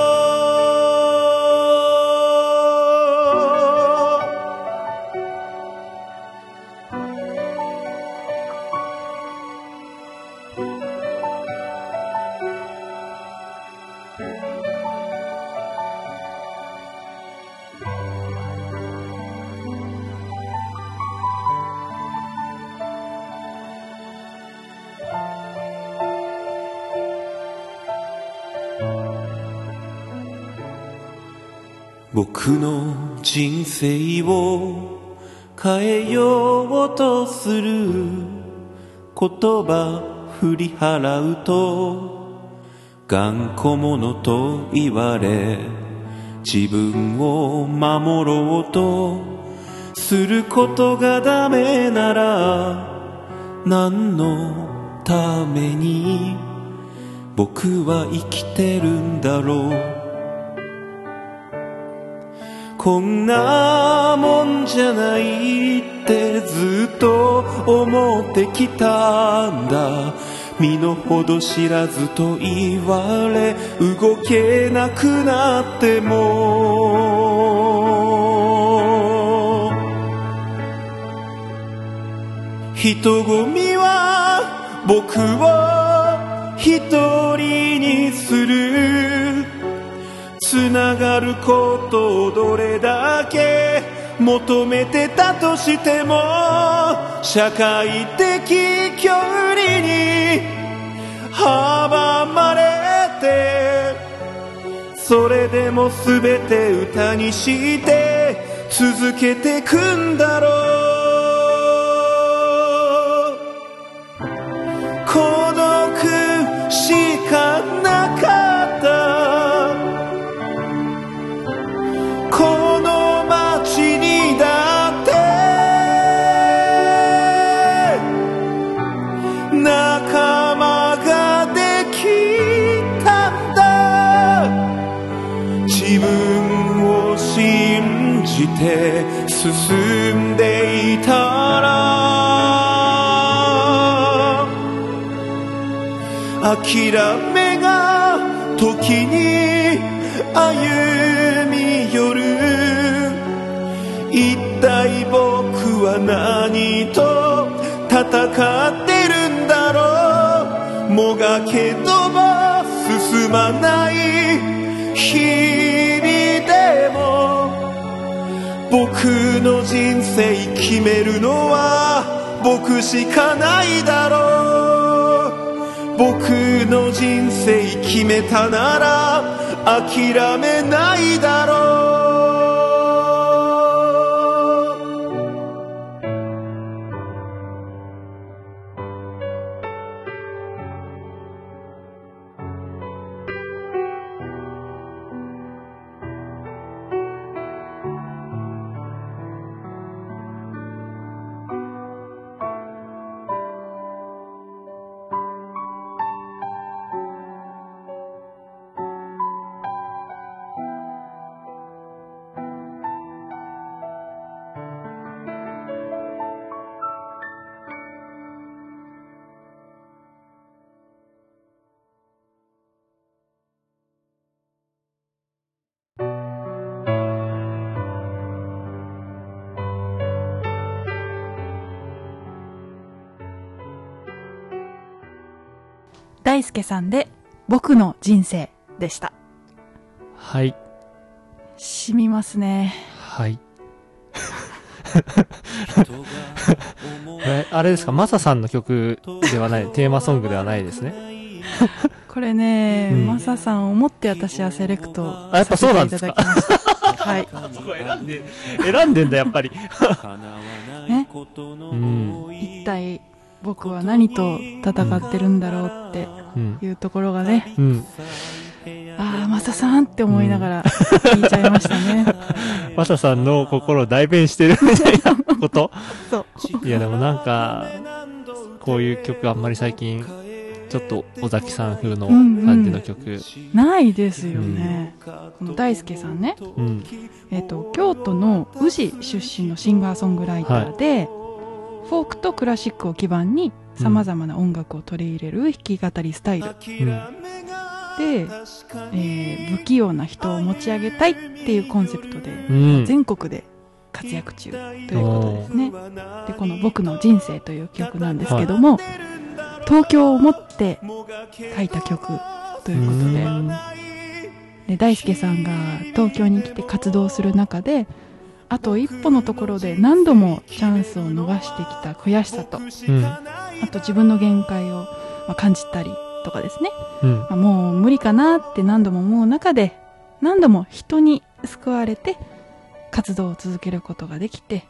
僕の人生を変えようとする言葉振り払うと頑固者と言われ自分を守ろうとすることがダメなら何のために僕は生きてるんだろう。こんなもんじゃないってずっと思ってきたんだ。身の程知らずと言われ動けなくなっても。人混みは僕を一人にする。つながることをどれだけ求めてたとしても社会的距離に阻まれてそれでも全て歌にして続けてくんだろう。て進んでいたら諦めが時に歩み寄る。一体僕は何と戦ってるんだろう。もがけども進まない日。々僕の人生決めるのは僕しかないだろう。僕の人生決めたなら諦めないだろう。大輔さんで僕の人生でしたはい。染みますねはい。えあれですか？マサさんの曲ではない、テーマソングではないですね。これね、うんマサさんを思って私はセレクトあやっぱそうなんですか？はい。そこ選んで、選んでんだ、やっぱり。ねうん。一体僕は何と戦ってるんだろうってうん。いうところがね、うん。ああ、マサさんって思いながら聞いちゃいましたね。マサさんの心を代弁してるみたいなこと？そう。いや、でもなんか、こういう曲あんまり最近、ちょっと尾崎さん風の感じの曲。ないですよね。この大輔さんね、うん。えっ、と、京都の宇治出身のシンガーソングライターで、フォークとクラシックを基盤に様々な音楽を取り入れる弾き語りスタイルで、うん。えー不器用な人を持ち上げたいっていうコンセプトで、うん。全国で活躍中ということですね。で、この僕の人生という曲なんですけども、東京を持って書いた曲ということで、うんで大輔さんが東京に来て活動する中であと一歩のところで何度もチャンスを逃してきた悔しさとうん。あと自分の限界をまあ感じたりとかですね、うん。まあもう無理かなって何度も思う中で何度も人に救われて活動を続けることができて、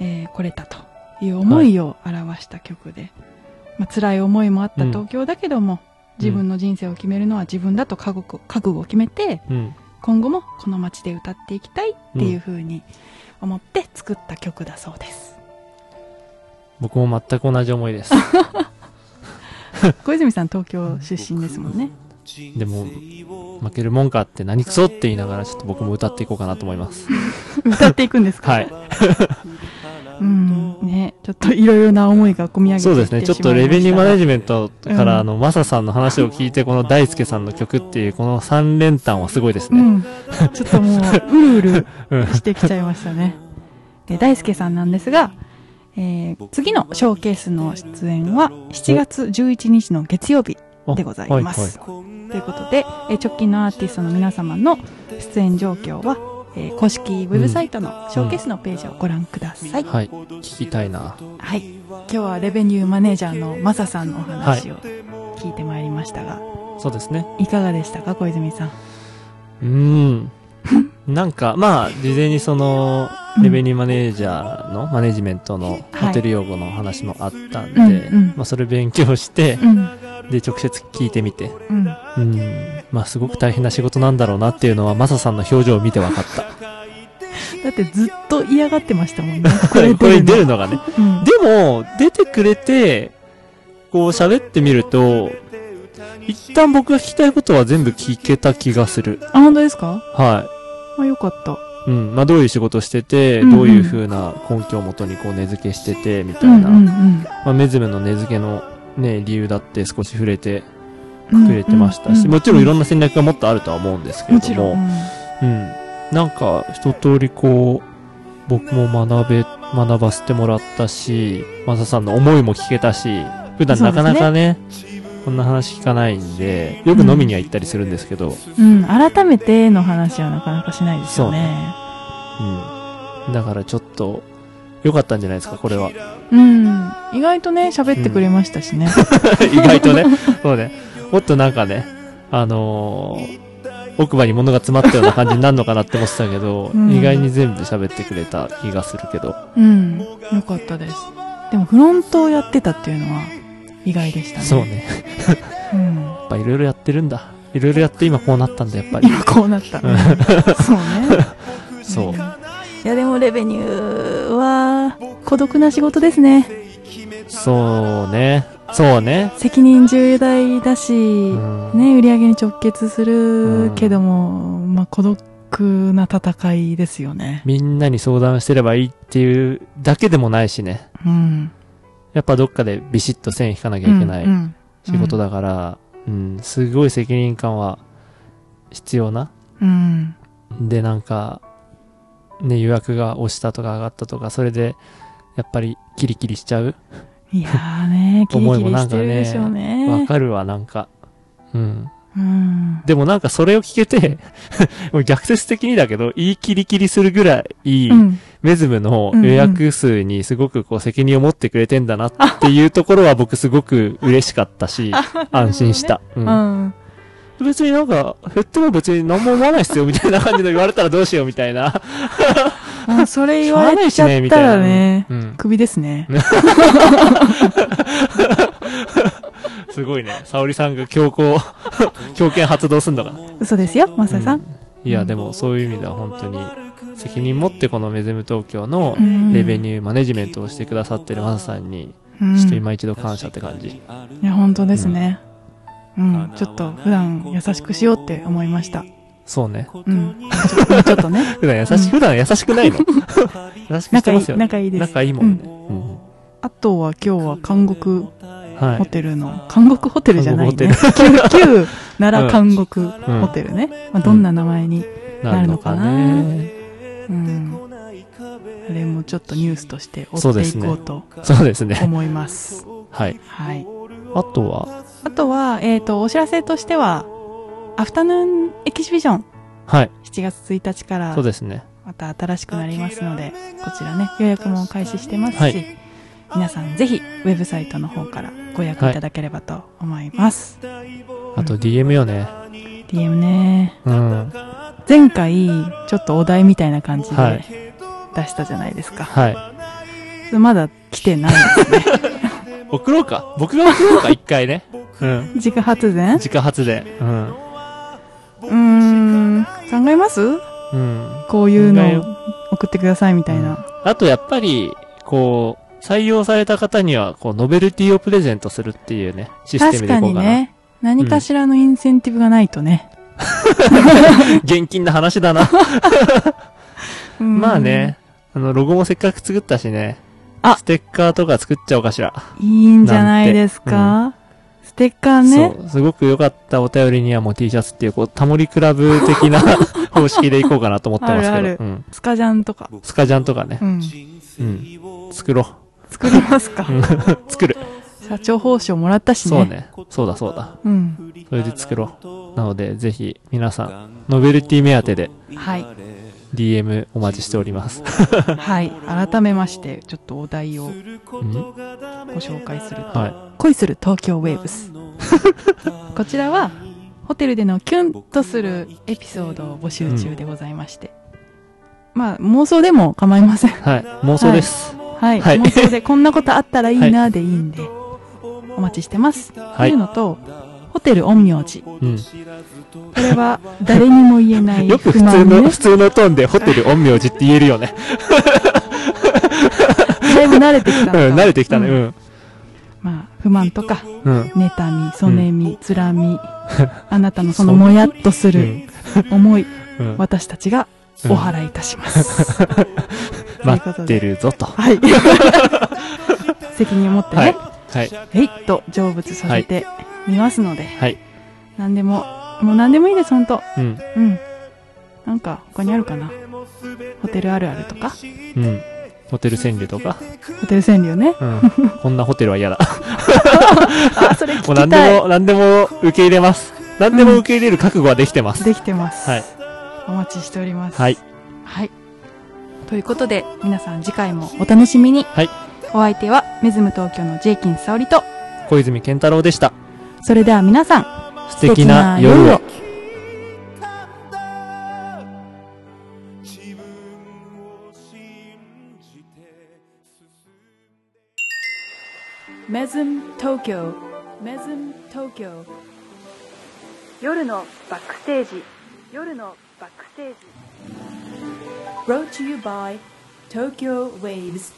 えー来れたという思いを表した曲で、まあ辛い思いもあった東京だけども、自分の人生を決めるのは自分だと覚悟覚悟を決めてうん。今後もこの街で歌っていきたいっていう風に思って作った曲だそうです。僕も全く同じ思いです。小泉さん東京出身ですもんね。でも、負けるもんかって何くそって言いながら、ちょっと僕も歌っていこうかなと思います。歌っていくんですか？はい。うん、ね、ちょっといろいろな思いが込み上げてそうですね。ちょっとレベニューマネジメントかうんら、あの、マサさんの話を聞いて、この大輔さんの曲っていう、この3連単はすごいですね。うん、ちょっともう、うるうるうん。してきちゃいましたね。で、大輔さんなんですが、えー次のショーケースの出演は7月11日の月曜日でございます。はいはいということで、えー直近のアーティストの皆様の出演状況は、えー公式ウェブサイトのショーケースのページをご覧ください。はい。聞きたいな。はい。今日はレベニューマネージャーのマサさんのお話を聞いてまいりましたが、そうですね。い、かがでしたか、小泉さん。うーん。なんか、まあ、事前にその、レベニューマネージャーのマネジメントのホテル用語の話もあったんで、うんうんまあ、それ勉強して、うん。で、直接聞いてみて、うん。うん。まあ、すごく大変な仕事なんだろうなっていうのは、マサさんの表情を見て分かった。だってずっと嫌がってましたもんね。これ出るの。のがね。うん。でも、出てくれて、こう喋ってみると、一旦僕が聞きたいことは全部聞けた気がする。あ、本当ですか？はあ、よかった。い。うん。まあ、どういう仕事してて、うんうんどういう風な根拠をもとにこう根付けしてて、みたいな。うんうんまあ、メズムの根付けのね、理由だって少し触れてうん。くれてましたし、もちろんいろんな戦略がもっとあるとは思うんですけれども。うんうん。なんか、一通りこう、僕も学べ、学ばせてもらったし、マサさんの思いも聞けたし、普段なかなかね、こんな話聞かないんで、よく飲みには行ったりするんですけど、うん。改めての話はなかなかしないですよね。うん。だからちょっと、良かったんじゃないですか、これは。うん。意外とね、喋ってくれましたしね。意外とね。そうね。もっとなんかね、あのー奥歯に物が詰まったような感じになるのかなって思ってたけど、うん意外に全部喋ってくれた気がするけど。うん。よかったです。でも、フロントをやってたっていうのは意外でしたね。そう。ね。うん。やっぱいろいろやってるんだ。いろいろやって今こうなったんだ、やっぱり。今こうなった。うんそうね。そう。いや、でも、レベニューは、孤独な仕事ですね。そうね。そうね。責任重大だし、うんね、売り上げに直結するけども、まあ、孤独な戦いですよね。みんなに相談してればいいっていうだけでもないしね。うん。やっぱどっかでビシッと線引かなきゃいけないうんうん仕事だから、うん、すごい責任感は必要な。うん。で、なんか、ね、予約が押したとか上がったとか、それで、やっぱりキリキリしちゃう。いやー ね、キリキリしてるでしょうわね。かるわ、なんか。うん。うん。でもなんかそれを聞けて、もう逆説的にだけど、言い切り切りするぐらい、うん。メズムの予約数にすごくこう責任を持ってくれてんだなっていうところは僕すごく嬉しかったし、安心した。ううんん。別になんか、減っても別に何も思わないっすよみたいな感じで言われたらどうしようみたいな。もうそれ言われちゃったらね、うん。首ですね。すごいね。沙織さんが強行、強権発動すんのかな。嘘ですよ、マサさん。いや、でもそういう意味では本当に責任持ってこのメズム東京のうんレベニューマネジメントをしてくださってるマサさんに、うんちょっと今一度感謝って感じ。いや、本当ですね。うん。ちょっと普段優しくしようって思いました。そうね。うん。ちょっとね。普段優し、うん普段優しくないの 優しくして仲いい、ますよね。仲いいです。仲いいもんね。うんあとは今日は監獄はい。ホテルの、監獄ホテルじゃないね。旧、旧奈良監獄ホテルね。まあ、どんな名前に、なるのかなね。うん。あれもちょっとニュースとして追っていそうですねこうとそうですね。思います。はい。はい。あとは、あとは、えっ、と、お知らせとしては、アフタヌーンエキシビジョン、はい。7月1日からそうですね。また新しくなりますので、こちらね、予約も開始してますし、はい皆さんぜひ、ウェブサイトの方からご予約いただければと思います。あと DM よね。DM ね。うん。前回、ちょっとお題みたいな感じはいで出したじゃないですか。はい。まだ来てないですね。送ろうか。僕が送ろうか、一回ね。うん。自家発電？自家発電。うん。うーん、考えます？うん。こういうのを送ってくださいみたいな。あとやっぱり、こう、採用された方には、こう、ノベルティをプレゼントするっていうね、システム確かでいこうかな。にね、何かしらのインセンティブがないとね。現金な話だな。うんまあね、あの、ロゴもせっかく作ったしね。あステッカーとか作っちゃおうかしら。いいんじゃないですか、ステッカーね。そう。すごく良かったお便りにはもう T シャツっていう、こう、タモリクラブ的な 方式でいこうかなと思ってますけど。あるあるうん。スカジャンとか。スカジャンとかねう。ん。うん。作ろ作りますか？う。う ん作る。社長報酬もらったしね。そう。ね。そうだそうだ。うん。それで作ろう。なので、ぜひ、皆さん、ノベルティ目当てではい。DM お待ちしております。はい。改めまして、ちょっとお題をうん？ご紹介すると。はい。恋する東京ウェーブス。こちらは、ホテルでのキュンとするエピソードを募集中でございまして。まあ、妄想でも構いません。はい。妄想です。はい。はい妄想でこんなことあったらいいなでいいんで、お待ちしてます。はいというのと、ホテル陰陽師。うん。これは誰にも言えないよく不普通の、普。通のトーンでホテル陰陽師って言えるよね。だいぶ慣れてきたうん、慣れてきたね。ううんん。まあ、不満とか、うん。妬み、そねみ、つらみ、あなたのそのもやっとするうん。思い、うん。私たちがお払いいたします。待ってるぞと。はい。責任を持ってはいね、。はい。えいっと成仏させてみますので、はい。何でも、もう何でもいいです、ほんと。うん。うん。なんか、他にあるかな？ホテルあるあるとか、うん。ホテル川柳とか？ホテル川柳ね。うん。こんなホテルは嫌だ。あ、それもう聞きたい。何でも、何でも受け入れます。何でも受け入れる覚悟はできてます。できてます。はい。お待ちしております。はい。はい。ということで、皆さん次回もお楽しみに。はい。お相手は、メズム東京のジェイキン沙織と、小泉健太郎でした。それでは皆さん、素敵な夜を。メズム東京、メズム東京。夜のバックステージ、夜のバックステージ。brought to you by Tokyo Waves